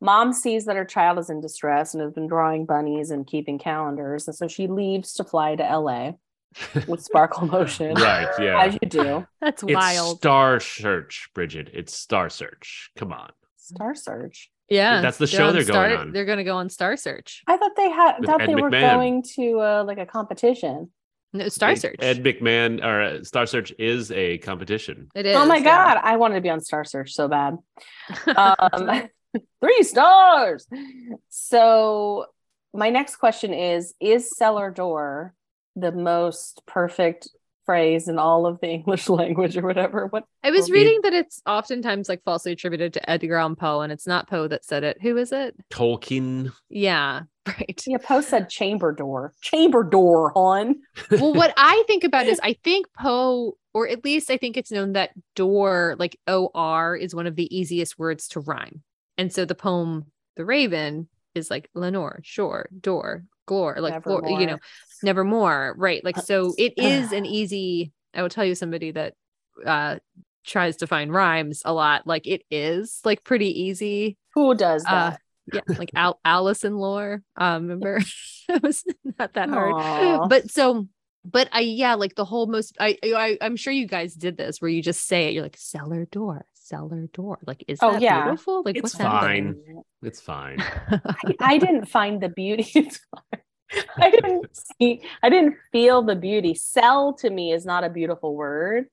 mom sees that her child is in distress and has been drawing bunnies and keeping calendars, and so she leaves to fly to LA with Sparkle Motion, right. Yeah. as you do. that's It's wild Star Search, Bridget. It's Star Search. Come on. Star Search. yeah That's the they're show on they're going Star- on. they're gonna go on star search I thought they had. With thought Ed they were going to uh, like a competition. no star Ed- search Ed McMahon or uh, Star Search is a competition. it is oh my yeah. god, I wanted to be on Star Search so bad. Um, three stars. So my next question is: Is cellar door the most perfect phrase in all of the English language, or whatever? What? i was Well, reading that it's oftentimes like falsely attributed to edgar allan poe and it's not poe that said it who is it Tolkien. yeah right Yeah, Poe said chamber door. Chamber door, on. well, what I think about is I think Poe, or at least I think it's known that door, like O R, is one of the easiest words to rhyme. And so the poem, The Raven, is like Lenore, shore, door, glore, like floor, you know, nevermore. Right. Like, so it is an easy, I will tell you somebody that uh tries to find rhymes a lot. Like it is like pretty easy. Who does Uh, that? yeah, like Al- and lore. Um, remember it was not that hard Aw. but so but i yeah like the whole most I, I i'm sure you guys did this where you just say it you're like cellar door cellar door like is Oh, that yeah. beautiful like It's what's fine. happening It's fine. I, I didn't find the beauty. It's fine. I didn't see. I didn't feel the beauty. Sell to me is not a beautiful word.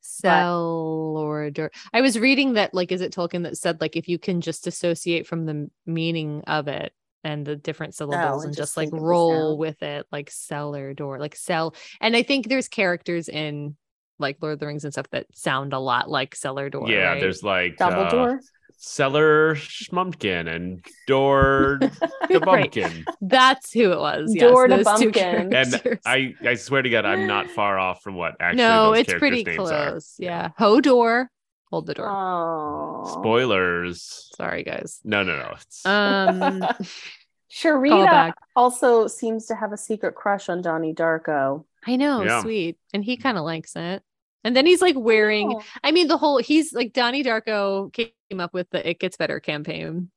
cellar door i was reading that like is it tolkien that said like if you can just dissociate from the meaning of it and the different syllables and and just just like think of the roll with it like cellar door like sell and i think there's characters in like lord of the rings and stuff that sound a lot like cellar door yeah, right? there's like uh, Dumbledore. Cellar Schmumpkin and Door the Right. Bumpkin. That's who it was. Yes, Door to those two Bumpkin. And. I, I swear to God, I'm not far off from what actually no, those it's characters' pretty names are. close. Yeah. Hodor. Hold the door. Oh, Spoilers. Sorry, guys. No, no, no. It's, Um, call Cherita also seems to have a secret crush on Donnie Darko. I know, Yeah. sweet, and he kind of likes it. And then he's like wearing. Oh. I mean, the whole he's like Donnie Darko came up with the "It Gets Better" campaign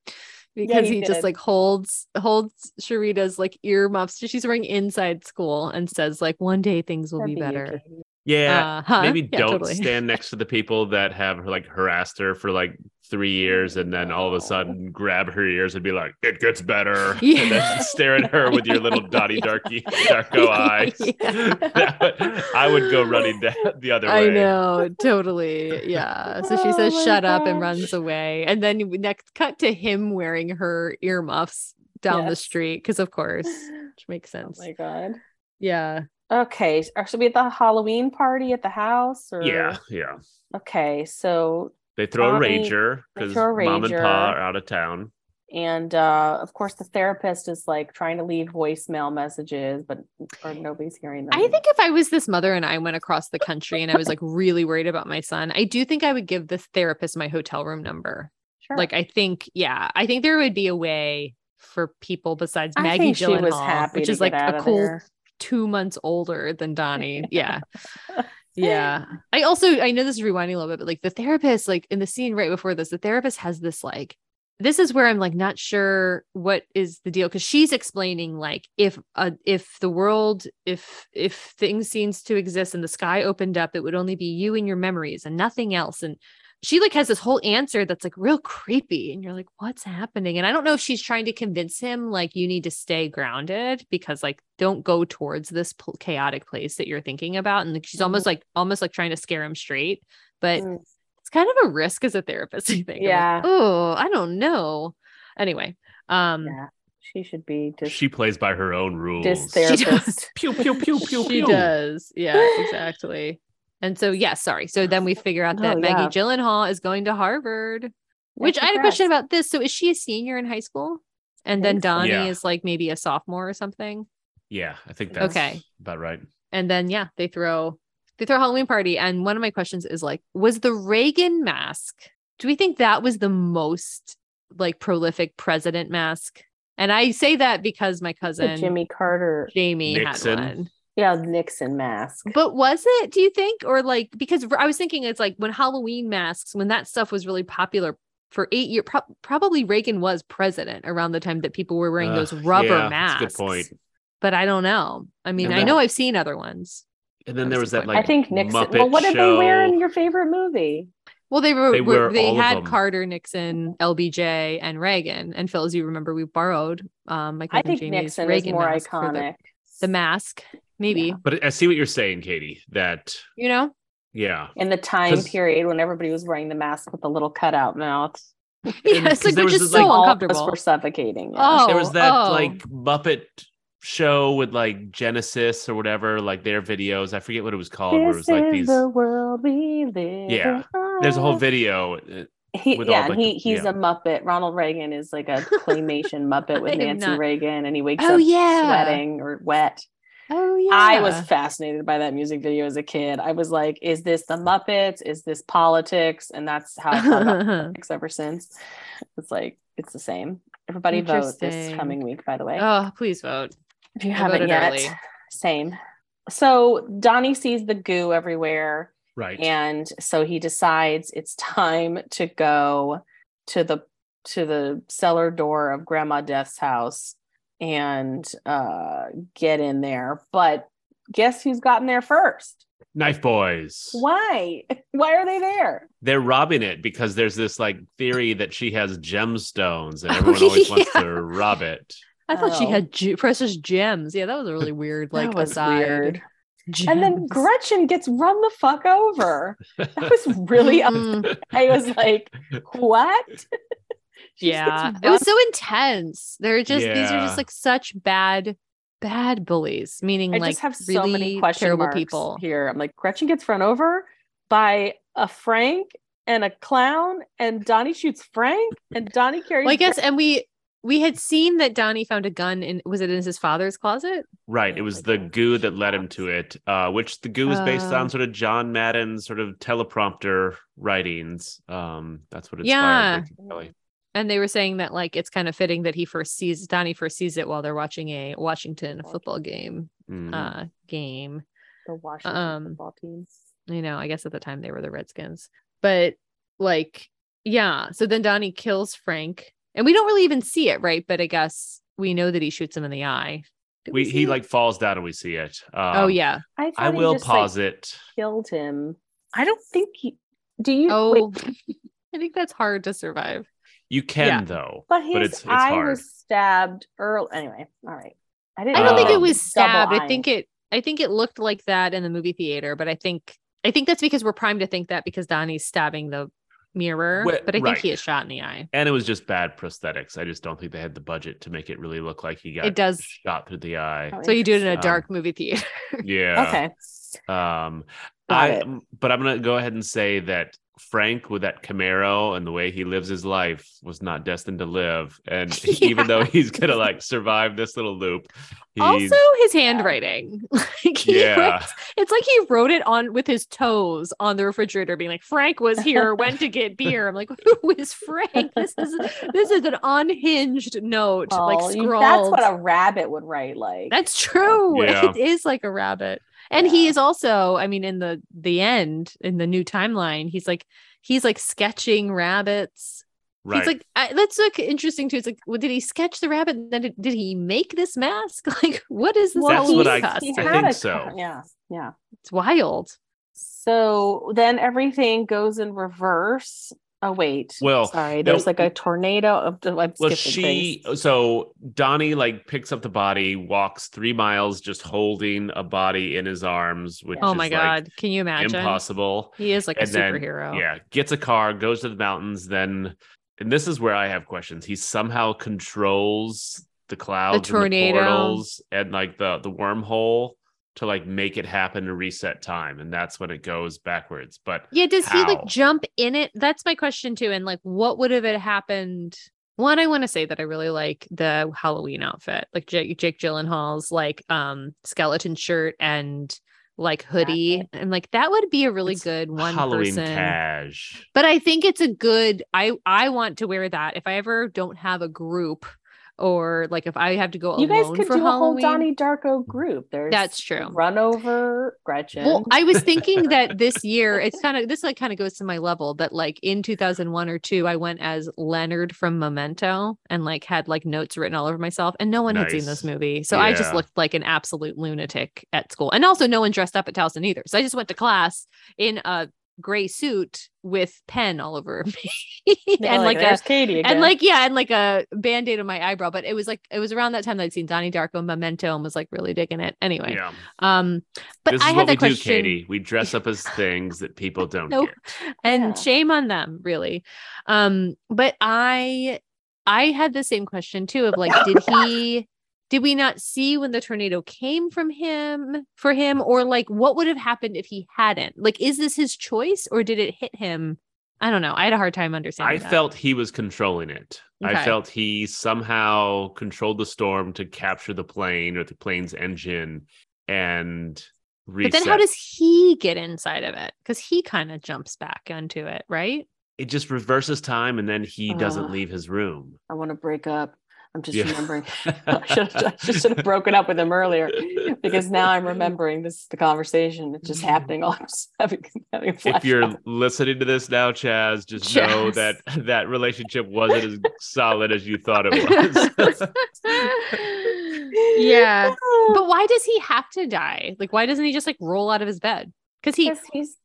because he he, just like holds holds Cherita's like earmuffs. That she's wearing inside school and says like, "One day things will That'd be you, better." Katie. yeah. Uh, huh? Maybe Yeah, don't totally. stand next to the people that have like harassed her for like three years and then all of a sudden grab her ears and be like, it gets better. And Yeah. then stare at her with your little Dottie Darky Darko eyes. Yeah. Would- I would go running da- the other way. I know, totally. Yeah. So she Oh says, my shut up, and runs away. And then next cut to him wearing her earmuffs down the street, because of course, which makes Oh sense. my god. yeah. Okay, are should we at the Halloween party at the house? Or Yeah, yeah. Okay, so They throw a Bonnie- rager because mom and rager. pa are out of town. and uh of course the therapist is like trying to leave voicemail messages, but or nobody's hearing them. I think if I was this mother and I went across the country and I was like really worried about my son, I do think I would give this therapist my hotel room number. sure. Like, I think, yeah, I think there would be a way for people besides Maggie think she was Gyllenhaal, happy which is like a cool there. Two months older than Donnie. Yeah. Yeah. I also I know this is rewinding a little bit, but like the therapist, like in the scene right before this, the therapist has this like this is where I'm like not sure what is the deal because she's explaining like if uh if the world if if things seems to exist and the sky opened up, it would only be you and your memories and nothing else. And she like has this whole answer that's like real creepy and you're like what's happening and i don't know if she's trying to convince him like you need to stay grounded because like don't go towards this pl- chaotic place that you're thinking about and like, she's almost like almost like trying to scare him straight but Mm. it's kind of a risk as a therapist i think I'm like, Yeah. oh i don't know anyway um Yeah. She should be dis, She plays by her own rules. dis She does. therapist. Pew pew pew pew she pew. does. Yeah, exactly. And so, yeah, sorry. So then we figure out that Oh, Maggie yeah. Gyllenhaal is going to Harvard, which I had a question about this. So is she a senior in high school? And then think. Donnie Yeah. is like maybe a sophomore or something. Yeah, I think that's Okay. about right. And then yeah, they throw they throw a Halloween party. And one of my questions is like, was the Reagan mask? Do we think that was the most like prolific president mask? And I say that because my cousin Jimmy Carter. Jamie Nixon. had one. Yeah, Nixon mask. But was it, do you think? Or like, because I was thinking it's like when Halloween masks, when that stuff was really popular for eight years, pro- probably Reagan was president around the time that people were wearing Uh, those rubber yeah, masks. That's a good point. But I don't know. I mean, And I that- know I've seen other ones. And then That there was was that point. like I think Nixon. Muppet well, what did they wear in your favorite movie? Well, they were They they, were they had. Carter, Nixon, LBJ, and Reagan. And Phil, as you remember, we borrowed um my I cousin think Jamie's Nixon Reagan is more mask the, the mask, maybe. But I see what you're saying, Katie. That You know? yeah, in the time period when everybody was wearing the mask with the little cutout mouth. Yes, 'cause like there which was is so like- All of us uncomfortable. were suffocating. yeah. Oh, there was that oh. like Muppet show with like Genesis or whatever, like their videos. I forget what it was called. where it this was like is these. the world we live. Yeah. There's a whole video. uh, He, with all, yeah, like, and the- he he's yeah. a Muppet. Ronald Reagan is like a claymation Muppet with Nancy not- Reagan, and he wakes Oh, up yeah. sweating or wet. Oh yeah. I was fascinated by that music video as a kid. I was like, "Is this the Muppets? Is this politics?" And that's how I thought about politics ever since. It's like it's the same. Everybody vote this coming week, by the way. oh, please vote. if you I haven't yet, early. same. So Donnie sees the goo everywhere, Right. and so he decides it's time to go to the to the cellar door of Grandma Death's house and uh get in there. But guess who's gotten there first? Knife boys. Why? Why are they there? They're robbing it because there's this like theory that she has gemstones and Oh, everyone always wants to rob it. I thought she Oh. had ge- precious gems. Yeah, that was a really weird, like that was aside. weird. And then Gretchen gets run the fuck over. That was really Mm, I was like, what? She just yeah, it was so intense. They're just these are just like such bad, bad bullies. Meaning I like just have so really many terrible people. here. I'm like, Gretchen gets run over by a Frank and a clown, and Donnie shoots Frank, and Donnie carries. Well, I guess, Gretchen- and we we had seen that Donnie found a gun in was it in his father's closet? Right. It was the goo that led him to it, uh, which the goo is based Uh. on sort of John Madden's sort of teleprompter writings. Um, that's what Yeah. inspired Ricky Kelly. And they were saying that like it's kind of fitting that he first sees Donnie first sees it while they're watching a Washington football game. Mhm. Uh, game. the Washington um, football team. you know, I guess at the time they were the Redskins. But like, yeah. So then Donnie kills Frank, and we don't really even see it, right? But I guess we know that he shoots him in the eye. Did we see he it? like falls down and we see it. Um, oh yeah. I, I will just, like, pause it. Killed him. I don't think he. Do you? Oh, wait, I think that's hard to survive. You can Yeah. though, but his but it's it's eye hard. was stabbed early. Anyway, all right. I didn't. I don't think Um, it was double stabbed. I think it. I think it looked like that in the movie theater, but I think I think that's because we're primed to think that because Donnie's stabbing the mirror. Well, but I think he is shot in the eye. and it was just bad prosthetics. I just don't think they had the budget to make it really look like he got It does. shot through the eye. Oh, So you do it in a Um, dark movie theater. Yeah. Okay. Um, Got I, it. but I'm gonna go ahead and say that Frank, with that Camaro and the way he lives his life, was not destined to live. And even though he's gonna like survive this little loop, he's also his handwriting. Like he yeah, writes- it's like he wrote it on with his toes on the refrigerator, being like, Frank was here, went to get beer. I'm like, who is Frank? This is this is an unhinged note, like Oh, you- scrawled. that's what a rabbit would write like. That's true. Yeah. It is like a rabbit. And he is also, I mean, in the the end, in the new timeline, he's like he's like sketching rabbits. right. He's like, I, that's like interesting too. It's like, well, did he sketch the rabbit? And then did, did he make this mask? Like, what is this That's what I- costume? I think a so. Yeah, yeah. It's wild. So then everything goes in reverse. Oh wait. Well, sorry. no, There's like a tornado. Oh, of, I'm well, she things. so Donnie like picks up the body, walks three miles, just holding a body in his arms, which Oh is my like, god, can you imagine? impossible. He is like a and then, superhero. Yeah, gets a car, goes to the mountains, then and this is where I have questions. He somehow controls the clouds, and tornado. portals, and like the the wormhole to like make it happen to reset time, and that's when it goes backwards. But Yeah, does he like jump in it? That's my question too. And like, what would have it happened? One, I want to say that I really like the Halloween outfit, like Jake, Jake Gyllenhaal's like um skeleton shirt and like hoodie, Jacket. and like that would be a really It's good one Halloween person. cash. But I think it's a good. I I want to wear that if I ever don't have a group, or like if I have to go You guys could for do a whole Halloween. Donnie Darko group. There's That's true. Run over Gretchen. Well, I was thinking that this year it's kind of this like kind of goes to my level that like in 2001 or 2 I went as Leonard from Memento and like had like notes written all over myself and no one had seen this movie. So I just looked like an absolute lunatic at school. And also no one dressed up at Towson either. So I just went to class in a gray suit with pen all over me They're and like, a there's Katie again. and like yeah and like a band-aid on my eyebrow but it was like it was around that time that I'd seen Donnie Darko and Memento and was like really digging it anyway Yeah, um but this I had what that we question do, Katie. We dress up as things that people don't Nope. get. and Yeah. shame on them really um but i i had the same question too of like did he did we not see when the tornado came from him for him or like what would have happened if he hadn't like is this his choice or did it hit him i don't know i had a hard time I understanding that. felt he was controlling it. I felt he somehow controlled the storm to capture the plane or the plane's engine and but then how does he get inside of it because he kind of jumps back onto it right it just reverses time and then he doesn't Ugh. leave his room. I want to break up. I'm just Yeah. remembering. I should have, I just should have broken up with him earlier because now I'm remembering this the conversation. It's just mm-hmm. happening. All I'm just having, having a if you're flashback. listening to this now, Chaz, just know that that relationship wasn't as solid as you thought it was. yeah but why does he have to die like why doesn't he just like roll out of his bed because he Because he's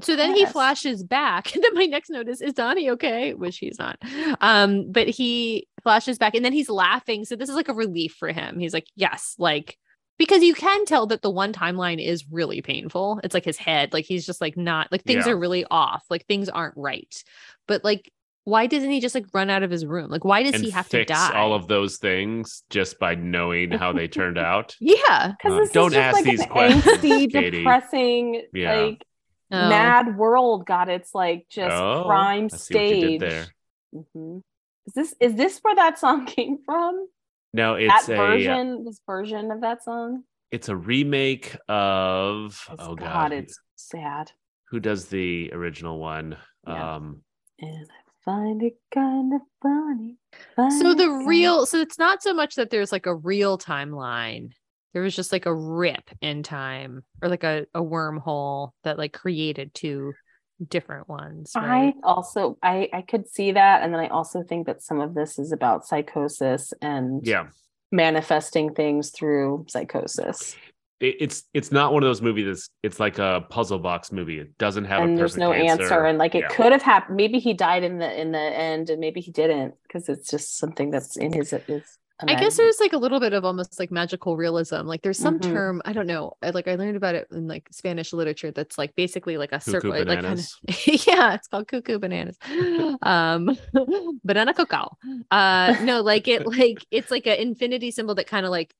so then he flashes back and then my next note is is donnie okay? Which he's not. Um but he flashes back and then he's laughing. So this is like a relief for him. He's like yes like because you can tell that the one timeline is really painful. It's like his head. Like he's just like not like things Yeah. are really off. Like things aren't right. But like why doesn't he just like run out of his room? Like why does and he have to die? all of those things just by knowing how they turned out. yeah Because Uh, don't ask like these questions, angsty, depressing, Yeah. like Oh. mad world got its like just Oh, prime I see what you stage. did there. Mhm. Is this is this where that song came from? No, it's that a uh, version, this version of that song. it's a remake of It's- oh God, god, it's sad. who does the original one? Yeah. Um And I find it kind of funny. So the real, so it's not so much that there's like a real timeline. There was just like a rip in time or like a, a wormhole that like created two different ones. Right? I also I I could see that, and then I also think that some of this is about psychosis and yeah. manifesting things through psychosis. It, it's it's not one of those movies that's it's like a puzzle box movie. It doesn't have a and there's perfect no answer. and like it Yeah. could have happened. Maybe he died in the in the end, and maybe he didn't because it's just something that's in his. his I guess there's like a little bit of almost like magical realism. Like there's some Mhm. term, I don't know. I like I learned about it in like Spanish literature that's like basically like a circle. Like kind of yeah, it's called cuckoo bananas. um banana cacao. Uh no, like it like it's like an infinity symbol that kind of like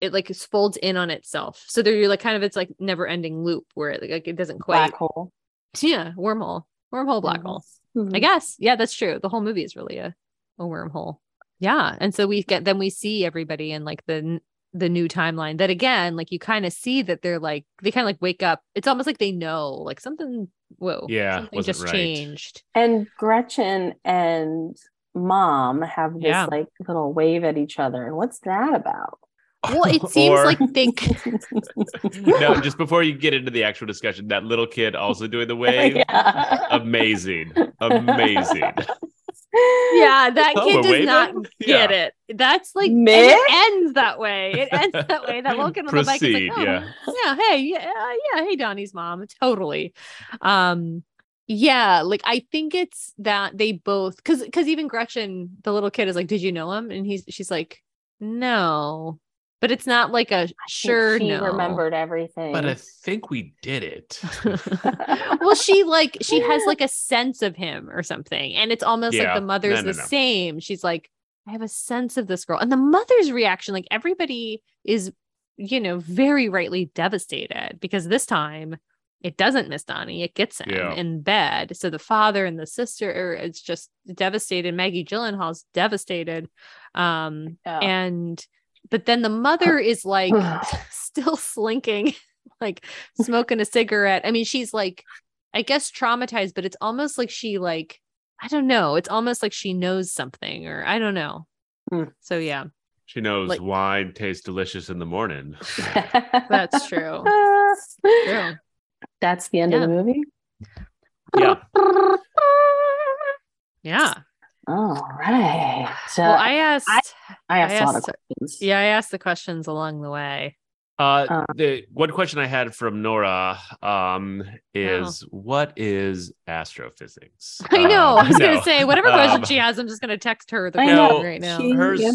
it like folds in on itself. So there you're like kind of it's like never ending loop where it like it doesn't quite black hole. yeah, wormhole. Wormhole black Mhm. hole. Mhm. I guess. Yeah, that's true. The whole movie is really a, a wormhole. Yeah. And so we get then we see everybody in like the the new timeline that again, like you kind of see that they're like they kind of like wake up. It's almost like they know like something whoa. Yeah, Something just right. changed. And Gretchen and mom have this Yeah. like little wave at each other. And what's that about? Well, it seems Or- like they no, just before you get into the actual discussion, that little kid also doing the wave. Yeah. Amazing. Amazing. Yeah, that Oh, kid we're does waving? not Yeah. get it. That's like it ends that way. It ends that way. That little kid on the bike is like, oh, yeah. yeah, hey, yeah, uh, yeah, hey, Donnie's mom, totally. Um, yeah, like I think it's that they both, because because even Gretchen, the little kid, is like, "Did you know him?" And he's she's like, "No," but it's not like a sure she no. remembered everything. But I think we did it. well, she like she has like a sense of him or something, and it's almost Yeah. like the mother's No, no, the no. same. She's like, I have a sense of this girl. And the mother's reaction, like everybody is, you know, very rightly devastated because this time it doesn't miss Donnie, it gets him Yeah. in bed. So the father and the sister are it's just devastated. Maggie Gyllenhaal's devastated. Um Yeah. and but then the mother is like still slinking, like smoking a cigarette. I mean, she's like, I guess traumatized, but it's almost like she like, I don't know. It's almost like she knows something, or I don't know. Hmm. So yeah, She knows Like- wine tastes delicious in the morning. that's true. True. That's the end of the movie. Yeah. Yeah. All right. So Well, I asked. I asked I a lot of questions. yeah, I asked the questions along the way. Uh, Uh, the one question I had from Nora Oh. um is what is astrophysics? I know. Um, I was no. gonna say whatever question Um, she has, I'm just gonna text her the I question right now. She- hers Yeah.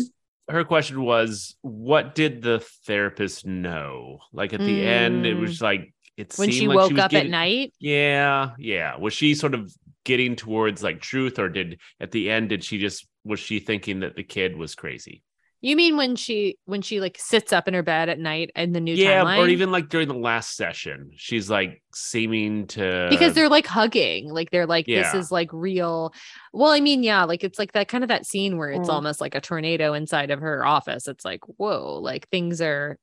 her question was what did the therapist know like at the end it Mm. was like it when she like woke was up getting- at night, yeah yeah was she sort of getting towards like truth or did at the end did she just was she thinking that the kid was crazy you mean when she when she like sits up in her bed at night in the new yeah timeline? or even like during the last session she's like seeming to because they're like hugging like they're like this is like real well i mean yeah like it's like that kind of that scene where it's Mm. almost like a tornado inside of her office it's like whoa like things are J-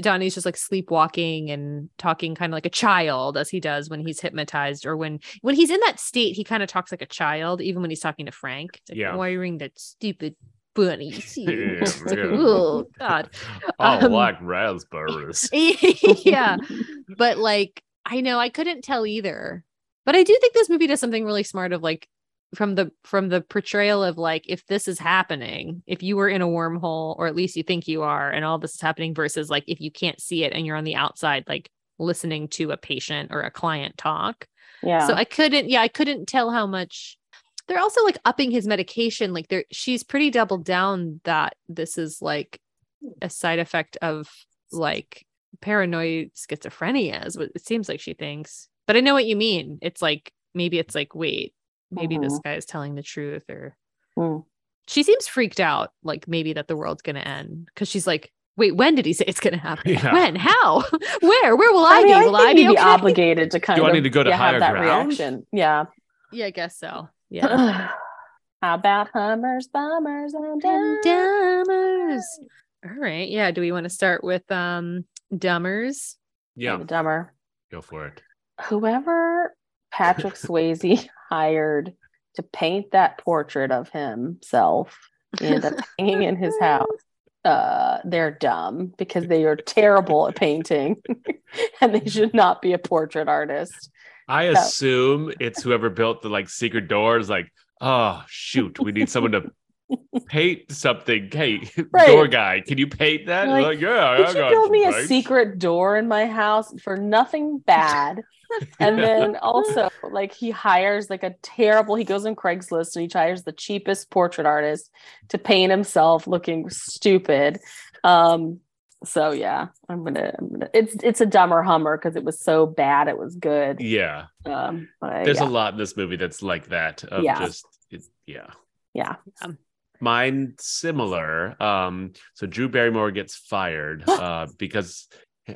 Donnie's just like sleepwalking and talking kind of like a child as he does when he's hypnotized or when when he's in that state he kind of talks like a child even when he's talking to Frank. It's like, Yeah. why are you wearing that stupid bunny suit?" Yeah, like oh god. I um, like raspberries. Yeah. But like i know i couldn't tell either. But i do think this movie does something really smart of like from the from the portrayal of like if this is happening if you were in a wormhole or at least you think you are and all this is happening versus like if you can't see it and you're on the outside like listening to a patient or a client talk. Yeah. so i couldn't yeah i couldn't tell how much they're also like upping his medication like they're she's pretty doubled down that this is like a side effect of like paranoid schizophrenia is what it seems like she thinks. But i know what you mean. It's like maybe it's like wait maybe this guy is telling the truth or Mm. she seems freaked out like maybe that the world's gonna end because she's like wait when did he say it's gonna happen Yeah. when how where where will i, I mean, be I will think i be you'd be okay obligated to kind Do of I need to go to yeah, higher have that ground? reaction. Yeah. yeah i guess so yeah How about Hummers, Bummers, and And Dummers? dumbers. All right. Yeah. Do we want to start with um dumbers? yeah The Dumber. go for it Whoever Patrick Swayze hired to paint that portrait of himself and up hanging in his house, uh, they're dumb because they are terrible at painting and they should not be a portrait artist. I assume it's whoever built the like secret doors. Like, oh shoot, we need someone to paint something. Hey, Right. door guy, can you paint that? Like, Like, yeah, Did I you build me a secret door in my house for nothing bad? and then also like he hires like a terrible he goes on craigslist and he hires the cheapest portrait artist to paint himself looking stupid um so yeah i'm gonna, I'm gonna it's it's a dumber hummer because it was so bad it was good Yeah, um but there's yeah, a lot in this movie that's like that. Of Yeah. just, it, yeah. yeah Mine similar. Um, so Drew Barrymore gets fired uh, because,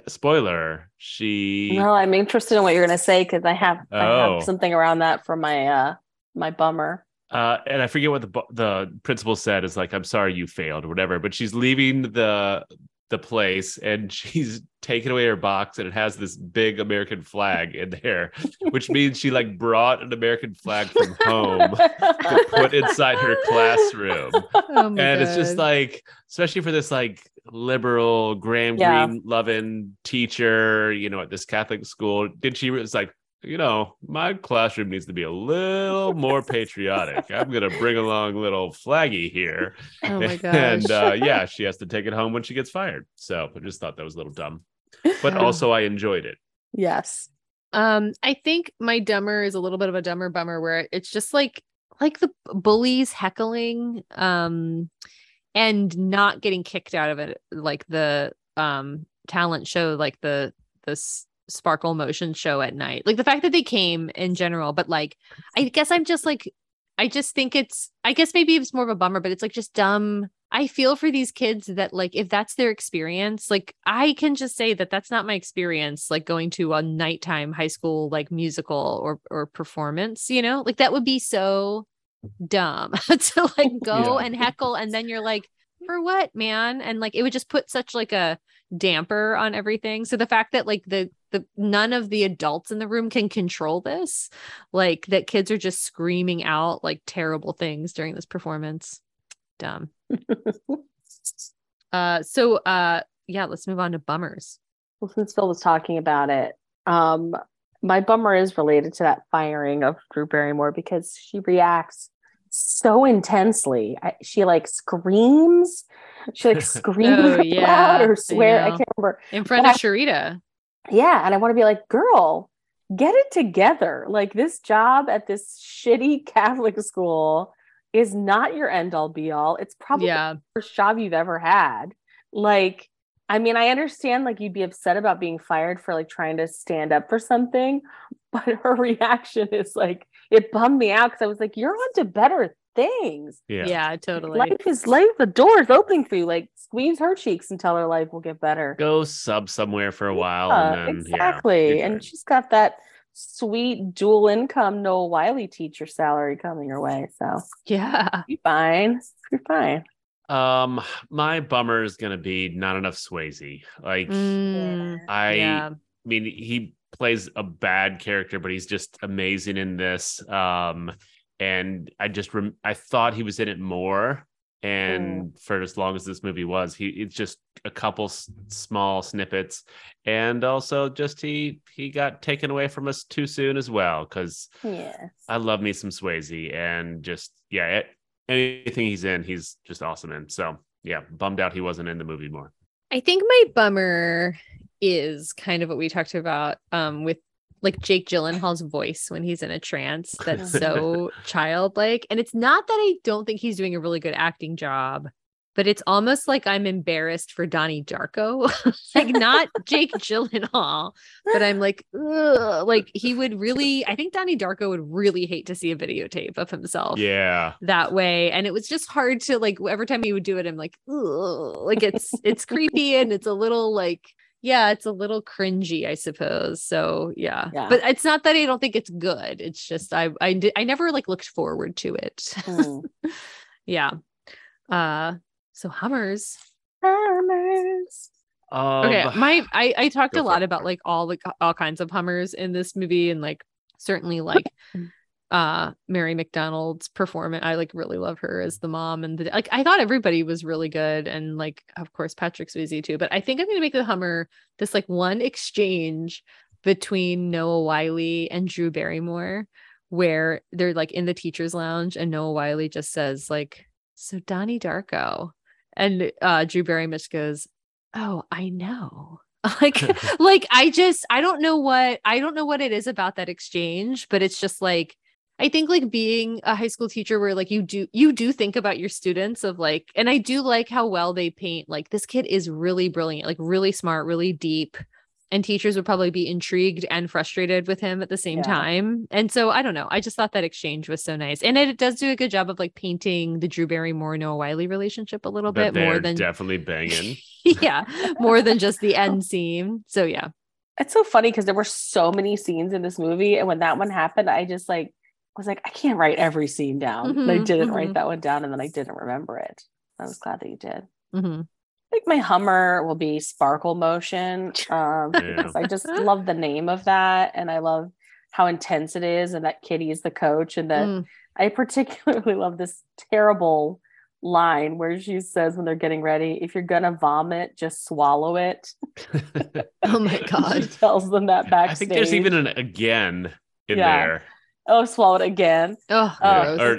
spoiler, she. no i'm interested in what you're gonna say because i have i Oh. have something around that for my uh my bummer uh, and I forget what the the principal said is like, "I'm sorry you failed" or whatever. But she's leaving the the place and she's taken away her box and it has this big American flag in there, which means she like brought an American flag from home to put inside her classroom. Oh and it's just like, especially for this like liberal Graham Yeah. Greene loving teacher, you know, at this Catholic school, did she was like, you know, my classroom needs to be a little more patriotic. I'm gonna bring along little flaggy here. oh my gosh. and uh, yeah, she has to take it home when she gets fired. So I just thought that was a little dumb. But also I enjoyed it. yes Um, I think my dumber is a little bit of a dumber bummer where it's just like like the bullies heckling um and not getting kicked out of it like the um talent show like the this sparkle motion show at night like the fact that they came in general but like i guess i'm just like I just think it's I guess maybe it's more of a bummer, but it's like just dumb. I feel for these kids that like if that's their experience, like I can just say that that's not my experience like going to a nighttime high school like musical or or performance, you know? Like that would be so dumb to like go Yeah. and heckle and then you're like for what, man? And like it would just put such like a damper on everything. So the fact that like the the none of the adults in the room can control this, like that kids are just screaming out like terrible things during this performance. Dumb. uh so uh yeah, let's move on to bummers. Well, since Phil was talking about it, um, my bummer is related to that firing of Drew Barrymore because she reacts so intensely. I, she like screams, she like screams Oh, yeah, loud or I swear. I, know. can't remember. In front But of Cherita. Yeah, and I want to be like, girl, get it together. Like this job at this shitty Catholic school is not your end all be all. It's probably Yeah. worst job you've ever had. Like, I mean, I understand like you'd be upset about being fired for like trying to stand up for something, but her reaction is like it bummed me out because I was like, you're on to better things. Yeah. Yeah, totally. Life is life, the door is opening for you. Like squeeze her cheeks until her life will get better. Go sub somewhere for a while. Yeah, and then, exactly. Yeah, and she's got that sweet dual income Noah Wyle teacher salary coming her way. So yeah. you're fine. You're fine. um, my bummer is gonna be not enough Swayze. Like, Mm, I yeah. mean, he plays a bad character, but he's just amazing in this. Um, and I just rem- I thought he was in it more. And for as long as this movie was, he it's just a couple s- small snippets, and also just he he got taken away from us too soon as well. Because Yeah. I love me some Swayze, and just yeah, it, anything he's in, he's just awesome in. So yeah, bummed out he wasn't in the movie more. I think my bummer is kind of what we talked about um with like Jake Gyllenhaal's voice when he's in a trance that's so childlike. And it's not that I don't think he's doing a really good acting job but it's almost like I'm embarrassed for Donnie Darko. Like not Jake Gyllenhaal but I'm like ugh, like he would really I think Donnie Darko would really hate to see a videotape of himself Yeah, that way. And it was just hard to like every time he would do it i'm like Ugh. like it's it's creepy and it's a little like yeah it's a little cringy i suppose so yeah. Yeah. but it's not that i don't think it's good it's just i i did i never like looked forward to it Hmm. yeah uh so hummers Farmers. um, okay my i i talked a lot it. about like all the all kinds of hummers in this movie and like certainly like uh mary mcdonnell's performance. I like really love her as the mom and the like i thought everybody was really good and like of course patrick swayze too but i think i'm gonna make the hummer this like one exchange between noah wyle and drew barrymore where they're like in the teachers lounge and noah wyle just says like so donnie darko and uh drew barrymore goes oh i know. Like like i just i don't know what i don't know what it is about that exchange but it's just like i think like being a high school teacher where like you do you do think about your students of like and i do like how well they paint like this kid is really brilliant like really smart really deep and teachers would probably be intrigued and frustrated with him at the same Yeah. time and so i don't know i just thought that exchange was so nice and it does do a good job of like painting the drew barrymore noah wyle relationship a little that bit more than definitely banging. yeah more than just the end scene so yeah It's so funny because there were so many scenes in this movie, and when that one happened, I just like was like, I can't write every scene down. and I didn't mhm. write that one down, and then I didn't remember it. I was glad that you did. hmm I think my Hummer will be Sparkle Motion. Um, Yeah. I just love the name of that, and I love how intense it is, and that Kitty is the coach, and that Mm. I particularly love this terrible line where she says when they're getting ready, if you're gonna vomit, just swallow it. oh my she god tells them that backstage. I think there's even an again in Yeah. there. Oh, swallow it again, oh, Yeah, or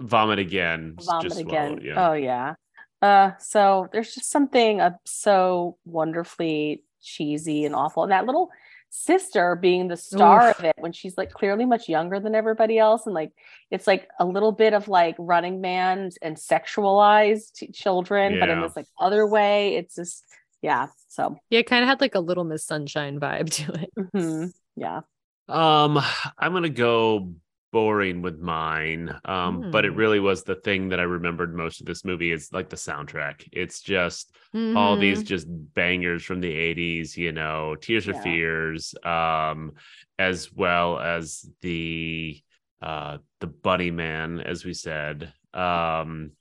vomit again. vomit just again. swallow yeah. Oh yeah. Uh, so there's just something uh, so wonderfully cheesy and awful, and that little sister being the star Oof. of it when she's like clearly much younger than everybody else and like it's like a little bit of like running man and sexualized t- children but in this like other way it's just yeah so. Yeah it kind of had like a little miss sunshine vibe to it. Mhm, yeah Um, I'm gonna go boring with mine. Um, but it Hmm. really was the thing that I remembered most of this movie is like the soundtrack. It's just all these Mhm. just bangers from the 80s, you know, Tears Yeah. Fears, um, as well as the uh the Bunny Man, as we said. Um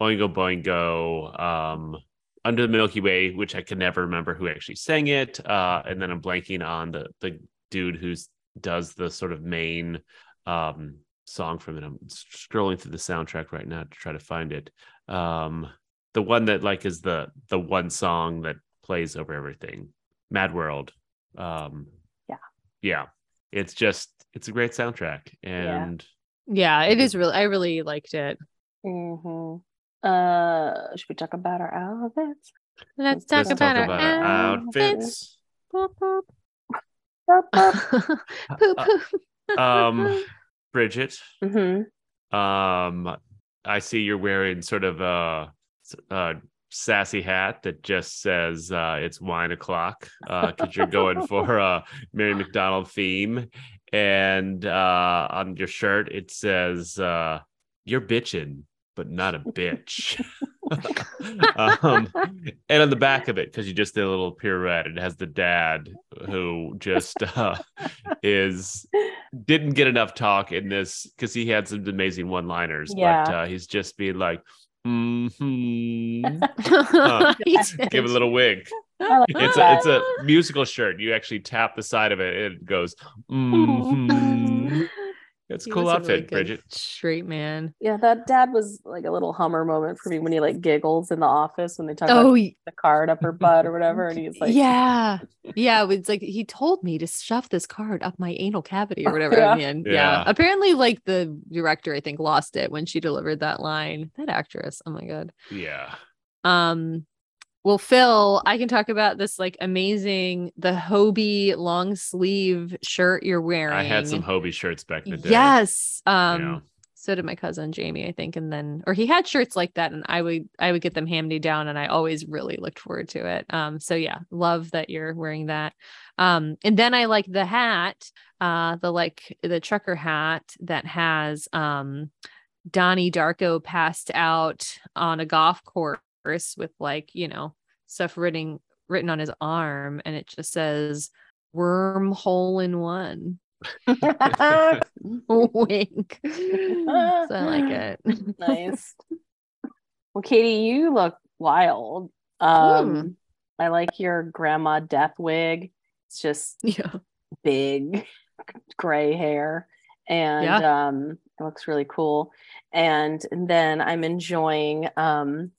Oingo Boingo, um, Under the Milky Way, which I can never remember who actually sang it. Uh, and then I'm blanking on the the dude who's does the sort of main um song from it. I'm scrolling through the soundtrack right now to try to find it. Um the one that like is the the one song that plays over everything. Mad World. Um Yeah. Yeah. It's just it's a great soundtrack. And Yeah, it is really I really liked it. hmm Uh, should we talk about our outfits? Let's Let's talk about our outfits. Boop, boop. Boop, boop. Poop, Uh, poop. um Bridget. Mhm. Um, I see you're wearing sort of a, a sassy hat that just says uh, it's wine o'clock because you're going for a Mary McDonnell theme, and uh, on your shirt it says uh, "You're bitching, but not a bitch." um, and on the back of it, because you just did a little pirouette, it has the dad who just uh, is didn't get enough talk in this because he had some amazing one-liners, but uh, he's just being like, hmm He give a little wig. Like It's a it's a musical shirt. You actually tap the side of it, and it goes. hmm It's a He cool was a outfit, really Bridget. Straight man. Yeah, that dad was like a little Hummer moment for me when he like giggles in the office when they talk Oh about y- the card up her butt or whatever, and he's like, yeah. Yeah. It's like he told me to shove this card up my anal cavity or whatever. Yeah. And yeah. Yeah. Apparently, like the director, I think, lost it when she delivered that line. That actress. Oh my god. Yeah. Um, well, Phil, I can talk about this like amazing the Hobie long sleeve shirt you're wearing. I had some Hobie shirts back in the day. Yes. Um Yeah. so did my cousin Jamie, I think. And then or he had shirts like that and I would I would get them handed down and I always really looked forward to it. Um so yeah, love that you're wearing that. Um and then I like the hat, uh the like the trucker hat that has um Donnie Darko passed out on a golf course with like, you know, stuff written written on his arm and it just says wormhole in one. Wink. so I like it. nice. Well, Katie, you look wild. Um, I like your grandma death wig. It's just yeah. big gray hair and um it looks really cool and, and then i'm enjoying um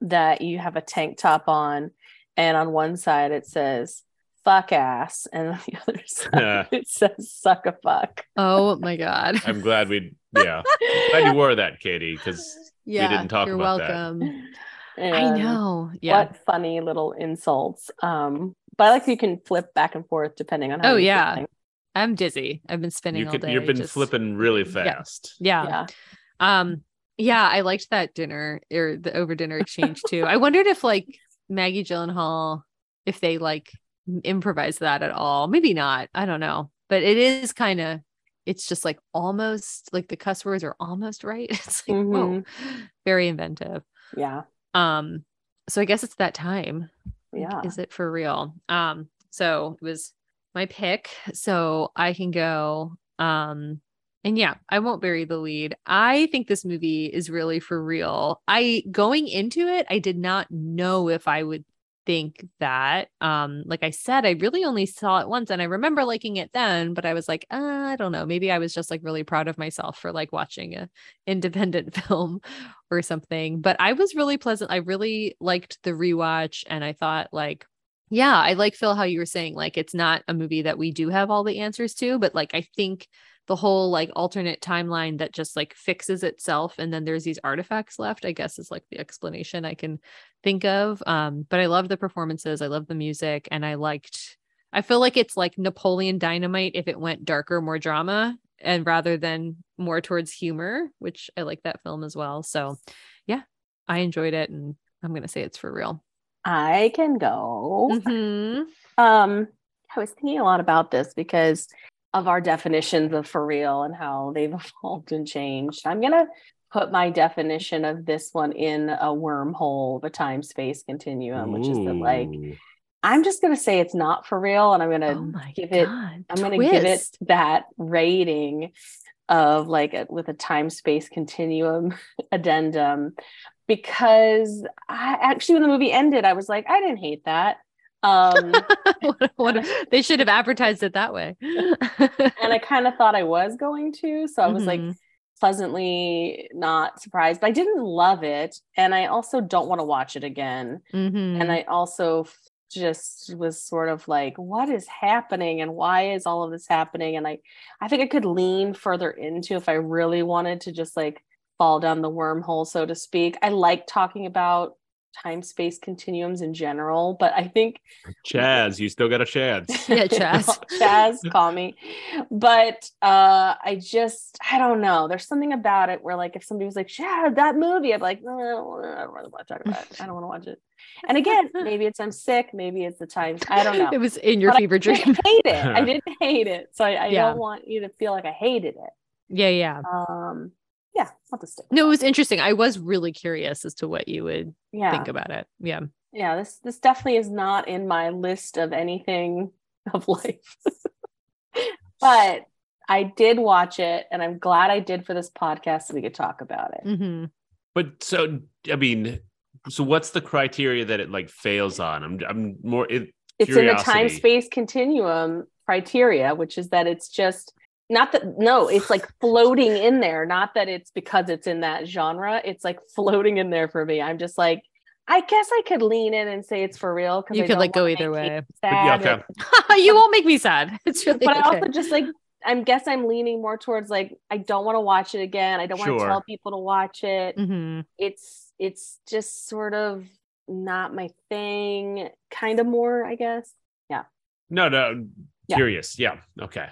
that you have a tank top on and on one side it says fuck ass and on the other side it says suck a fuck Oh my god. I'm glad we. Yeah. glad you wore that, Katie, because yeah. didn't talk you're about that. welcome. I know. Yeah. what funny little insults um but i like you can flip back and forth depending on how Oh, yeah. feeling. I'm dizzy. I've been spinning you all could. day. You've been just- flipping really fast. Yeah. yeah Um yeah, I liked that dinner or the over dinner exchange too. I wondered if like Maggie Gyllenhaal if they like improvise that at all. Maybe not. I don't know. But it is kind of it's just like almost like the cuss words are almost right. It's like whoa. Very inventive. yeah Um so I guess it's that time. Yeah Is it for real? Um, so it was my pick. So I can go. Um, and yeah, I won't bury the lead. I think this movie is really for real. I going into it, I did not know if I would think that. Um, like I said, I really only saw it once and I remember liking it then, but I was like, uh, I don't know. Maybe I was just like really proud of myself for like watching a independent film or something. But I was really pleasant. I really liked the rewatch and I thought like yeah, I like Phil how you were saying like it's not a movie that we do have all the answers to, but like I think the whole like alternate timeline that just like fixes itself and then there's these artifacts left, I guess is like the explanation I can think of. Um, but I love the performances, I love the music, and I liked I feel like it's like Napoleon Dynamite if it went darker, more drama, and rather than more towards humor, which I like that film as well. So yeah, I enjoyed it and I'm gonna say it's for real. i can go Mhm. Um, I was thinking a lot about this because of our definitions of for real and how they've evolved and changed. I'm gonna put my definition of this one in a wormhole of a time space continuum, which is that like I'm just gonna say it's not for real, and I'm gonna Oh my give it God. I'm gonna give it that rating of like a, with a time space continuum addendum because I actually when the movie ended, I was like, I didn't hate that. Um what, what- they should have advertised it that way. and I kind of thought I was going to. So I was like Mhm. pleasantly not surprised, but I didn't love it. And I also don't want to watch it again. Mhm. And I also just was sort of like, what is happening and why is all of this happening? And I, I think I could lean further into if I really wanted to just like fall down the wormhole, so to speak. I like talking about time space continuums in general, but I think Chaz, you still got a chance. Yeah, Chaz. Chaz, call me. But uh I just I don't know. There's something about it where like if somebody was like, yeah, that movie, I'm like, no, I don't want to talk about it. I don't want to watch it. And again, maybe it's I'm sick, maybe it's the time. I don't know. It was in your But fever I dream. didn't hate it. I didn't hate it. So I, I Yeah. don't want you to feel like I hated it. yeah, yeah. Um yeah, I'll just stick. No, it was interesting. I was really curious as to what you would yeah. think about it. Yeah. yeah, this this definitely is not in my list of anything of life. but I did watch it and I'm glad I did for this podcast so we could talk about it. hmm But so I mean, so what's the criteria that it like fails on? I'm I'm more it, It's in the time space continuum criteria, which is that it's just not that no, it's like floating in there, not that it's because it's in that genre. It's like floating in there for me. I'm just like I guess I could lean in and say it's for real because You could, like, go either way. yeah, Sad. okay. you won't make me sad. It's really but I also just like I guess I'm leaning more towards like I don't want to watch it again. I don't want to Sure. tell people to watch it. Mhm. It's it's just sort of not my thing. Kind of more, I guess. Yeah no, no. Yeah. Curious. Yeah. Okay.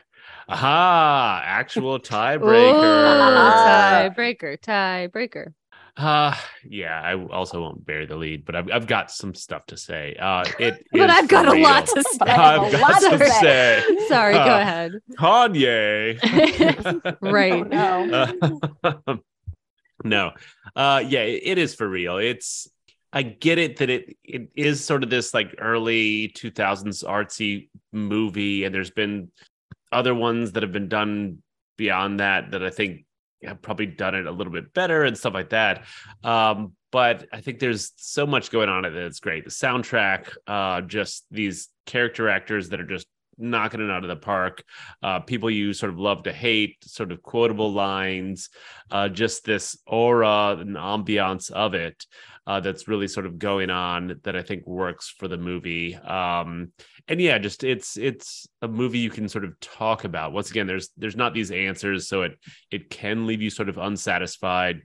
Aha. Actual Ooh, tiebreaker. tiebreaker, tiebreaker. Uh yeah, I also won't bury the lead, but I've I've got some stuff to say. Uh it But I've got for a lot to say. I have a got lot some to to say. say. Sorry, go Uh, ahead. Kanye. Right. Oh, no. Uh, no. Uh yeah, it, it is for real. It's I get it that it it is sort of this like early 2000s artsy movie and there's been other ones that have been done beyond that that I think have probably done it a little bit better and stuff like that. Um but I think there's so much going on in it that's great. The soundtrack, uh, just these character actors that are just knocking it out of the park. Uh, people you sort of love to hate, sort of quotable lines, uh, just this aura and ambiance of it uh, that's really sort of going on that I think works for the movie. Um, and yeah, just it's it's a movie you can sort of talk about. Once again, there's there's not these answers, so it it can leave you sort of unsatisfied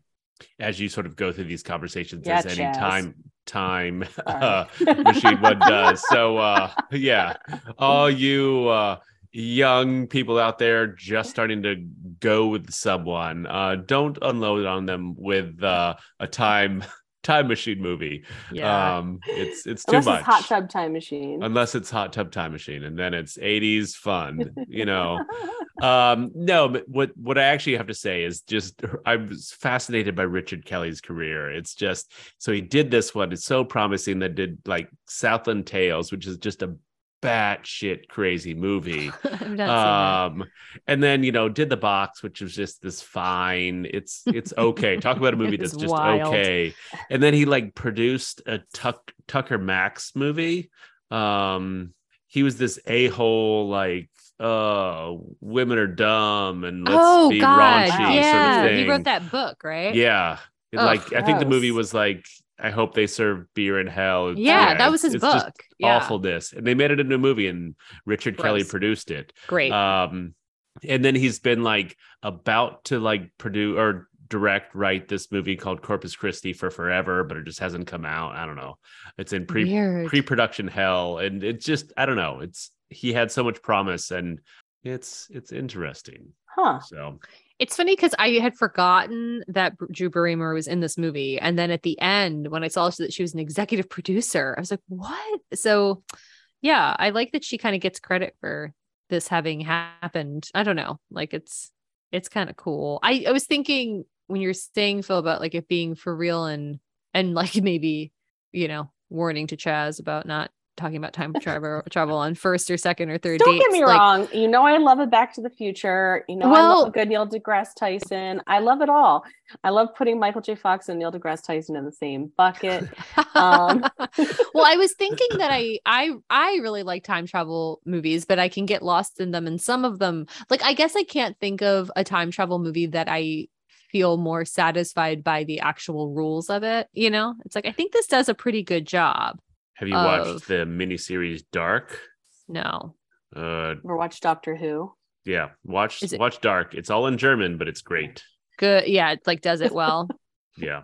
as you sort of go through these conversations Yeah, as any Chaz. time time uh, machine one does. So uh, yeah, all you uh, young people out there just starting to go with someone, uh, don't unload on them with uh, a time time machine movie. Yeah. Um, it's it's too Unless much. it's hot tub time machine. Unless it's hot tub time machine, and then it's 80s fun, you know um no but what what i actually have to say is just i was fascinated by richard kelly's career it's just so he did this one it's so promising that did like southland tales which is just a batshit crazy movie. Um and then you know did the box which was just this fine it's it's okay. Talk about a movie that's just wild. okay. And then he like produced a tuck tucker max movie. Um he was this a-hole like uh women are dumb and let's oh be God, raunchy yeah. sort of thing He wrote that book, right? yeah. It, Ugh, like i think the movie was like i hope they serve beer in hell It's- Yeah, that was his book. Yeah. awfulness and they made it into a movie and richard kelly produced it Great. um and then he's been like about to like produce or direct write this movie called corpus christi for forever but it just hasn't come out i don't know it's in pre Weird. pre-production hell and it's just i don't know it's he had so much promise and it's it's interesting huh. so It's funny because I had forgotten that Drew Barrymore was in this movie, and then at the end, when I saw that she was an executive producer, I was like, "What?" So, yeah, I like that she kind of gets credit for this having happened. I don't know. Like it's it's kind of cool. I, I was thinking when you're saying Phil about like it being for real and and like maybe, you know, warning to Chaz about not talking about time travel travel on first or second or third Don't dates. get me like, wrong. You know I love a Back to the Future. You know I love a good Neil deGrasse Tyson. I love it all. I love putting Michael J. Fox and Neil deGrasse Tyson in the same bucket. Um, well, I was thinking that I I I really like time travel movies, but I can get lost in them and some of them like I guess I can't think of a time travel movie that I feel more satisfied by the actual rules of it, you know? It's like I think this does a pretty good job. Have you Of- watched the miniseries Dark? No. Uh, ever watch Doctor Who? yeah, watch it- watch Dark. It's all in German, but it's great. Good. Yeah, it like does it well. Yeah,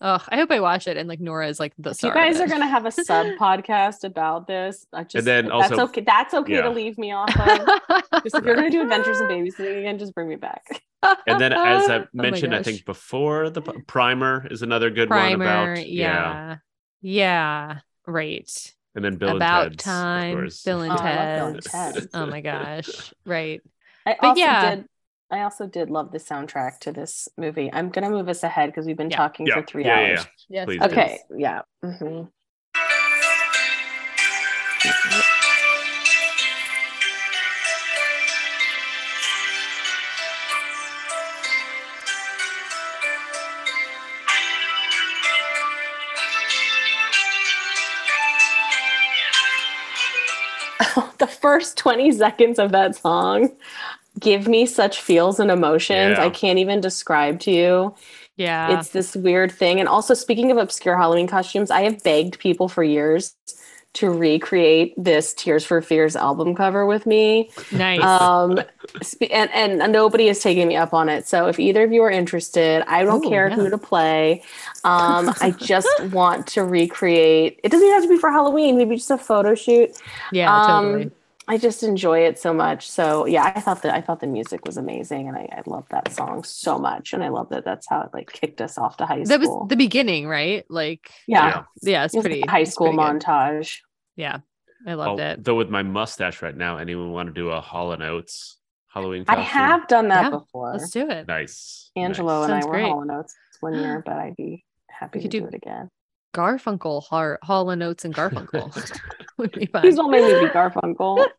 Oh, I hope I watch it and like Nora is like the If you guys of are gonna have a sub podcast about this, I just then that's also- okay. That's okay yeah. to leave me off of. Just if you're gonna do adventures and babysitting again, just bring me back. and then as I Oh mentioned, I think before the Primer is another good primer, one about yeah. yeah. Right. and then Bill about and Ted's, time. of course. Bill and Oh, I Bill and Ted. Oh my gosh. Right. I But also yeah. did. I also did love the soundtrack to this movie. I'm gonna move us ahead because we've been Yeah. talking Yeah, for three yeah, yeah, hours. Yes. Please do. Okay, yeah. mhm. First 20 seconds of that song give me such feels and emotions Yeah. I can't even describe to you. Yeah. It's this weird thing. And also, speaking of obscure Halloween costumes, I have begged people for years to recreate this Tears for Fears album cover with me. nice. Um, sp- and, and nobody is taking me up on it. So if either of you are interested, I don't Oh, care yeah. who to play. Um, I just want to recreate. It doesn't even have to be for Halloween. Maybe just a photo shoot. yeah, um, totally. I just enjoy it so much. So yeah, I thought that I thought the music was amazing, and I, I love that song so much. And I love that that's how it like kicked us off to high school. That was the beginning, right? Like yeah, Yeah. yeah, it's It pretty the high school pretty good. montage. Yeah. I loved Oh, it. Though with my mustache right now, anyone want to do a Hall and Oates Halloween I have done that Yeah, before. Let's do it. Nice. Angelo nice. and I were great. Hall Notes one year, but I'd be happy We to could do do- it again. Garfunkel, Har- Hall and Oates and Garfunkel would be fun. Please don't make me be Garfunkel.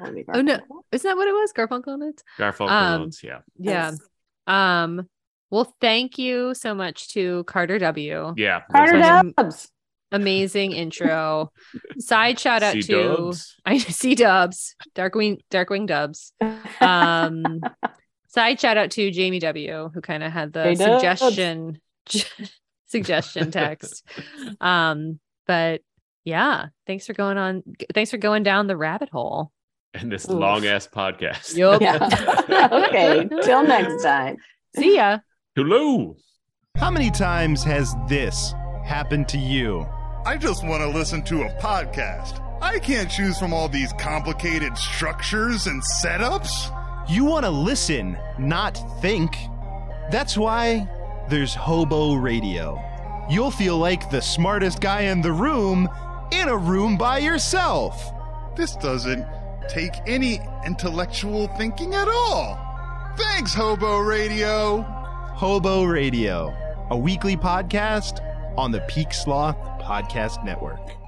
Don't make Oh, no. Garfunkel. Isn't that what it was? Garfunkel and Oates? Garfunkel Um, Oates, yeah. Yeah. Yes. Um, well, thank you so much to Carter W. Yeah. Carter those are- Dub- Dubs. Amazing intro. Side shout out to C-dubs. I see Dubs, Darkwing, Darkwing Dubs. Um, side shout out to Jamie W, who kind of had the Hey, Dubs. suggestion suggestion text. Um, but yeah, thanks for going on. Thanks for going down the rabbit hole. and this long ass podcast. Yup. yeah. okay. Till next time. See ya. Hello. How many times has this happened to you? I just want to listen to a podcast. I can't choose from all these complicated structures and setups. You want to listen, not think. That's why there's Hobo Radio. You'll feel like the smartest guy in the room in a room by yourself. This doesn't take any intellectual thinking at all. Thanks, Hobo Radio. Hobo Radio, a weekly podcast on the Peak Sloth Podcast Network.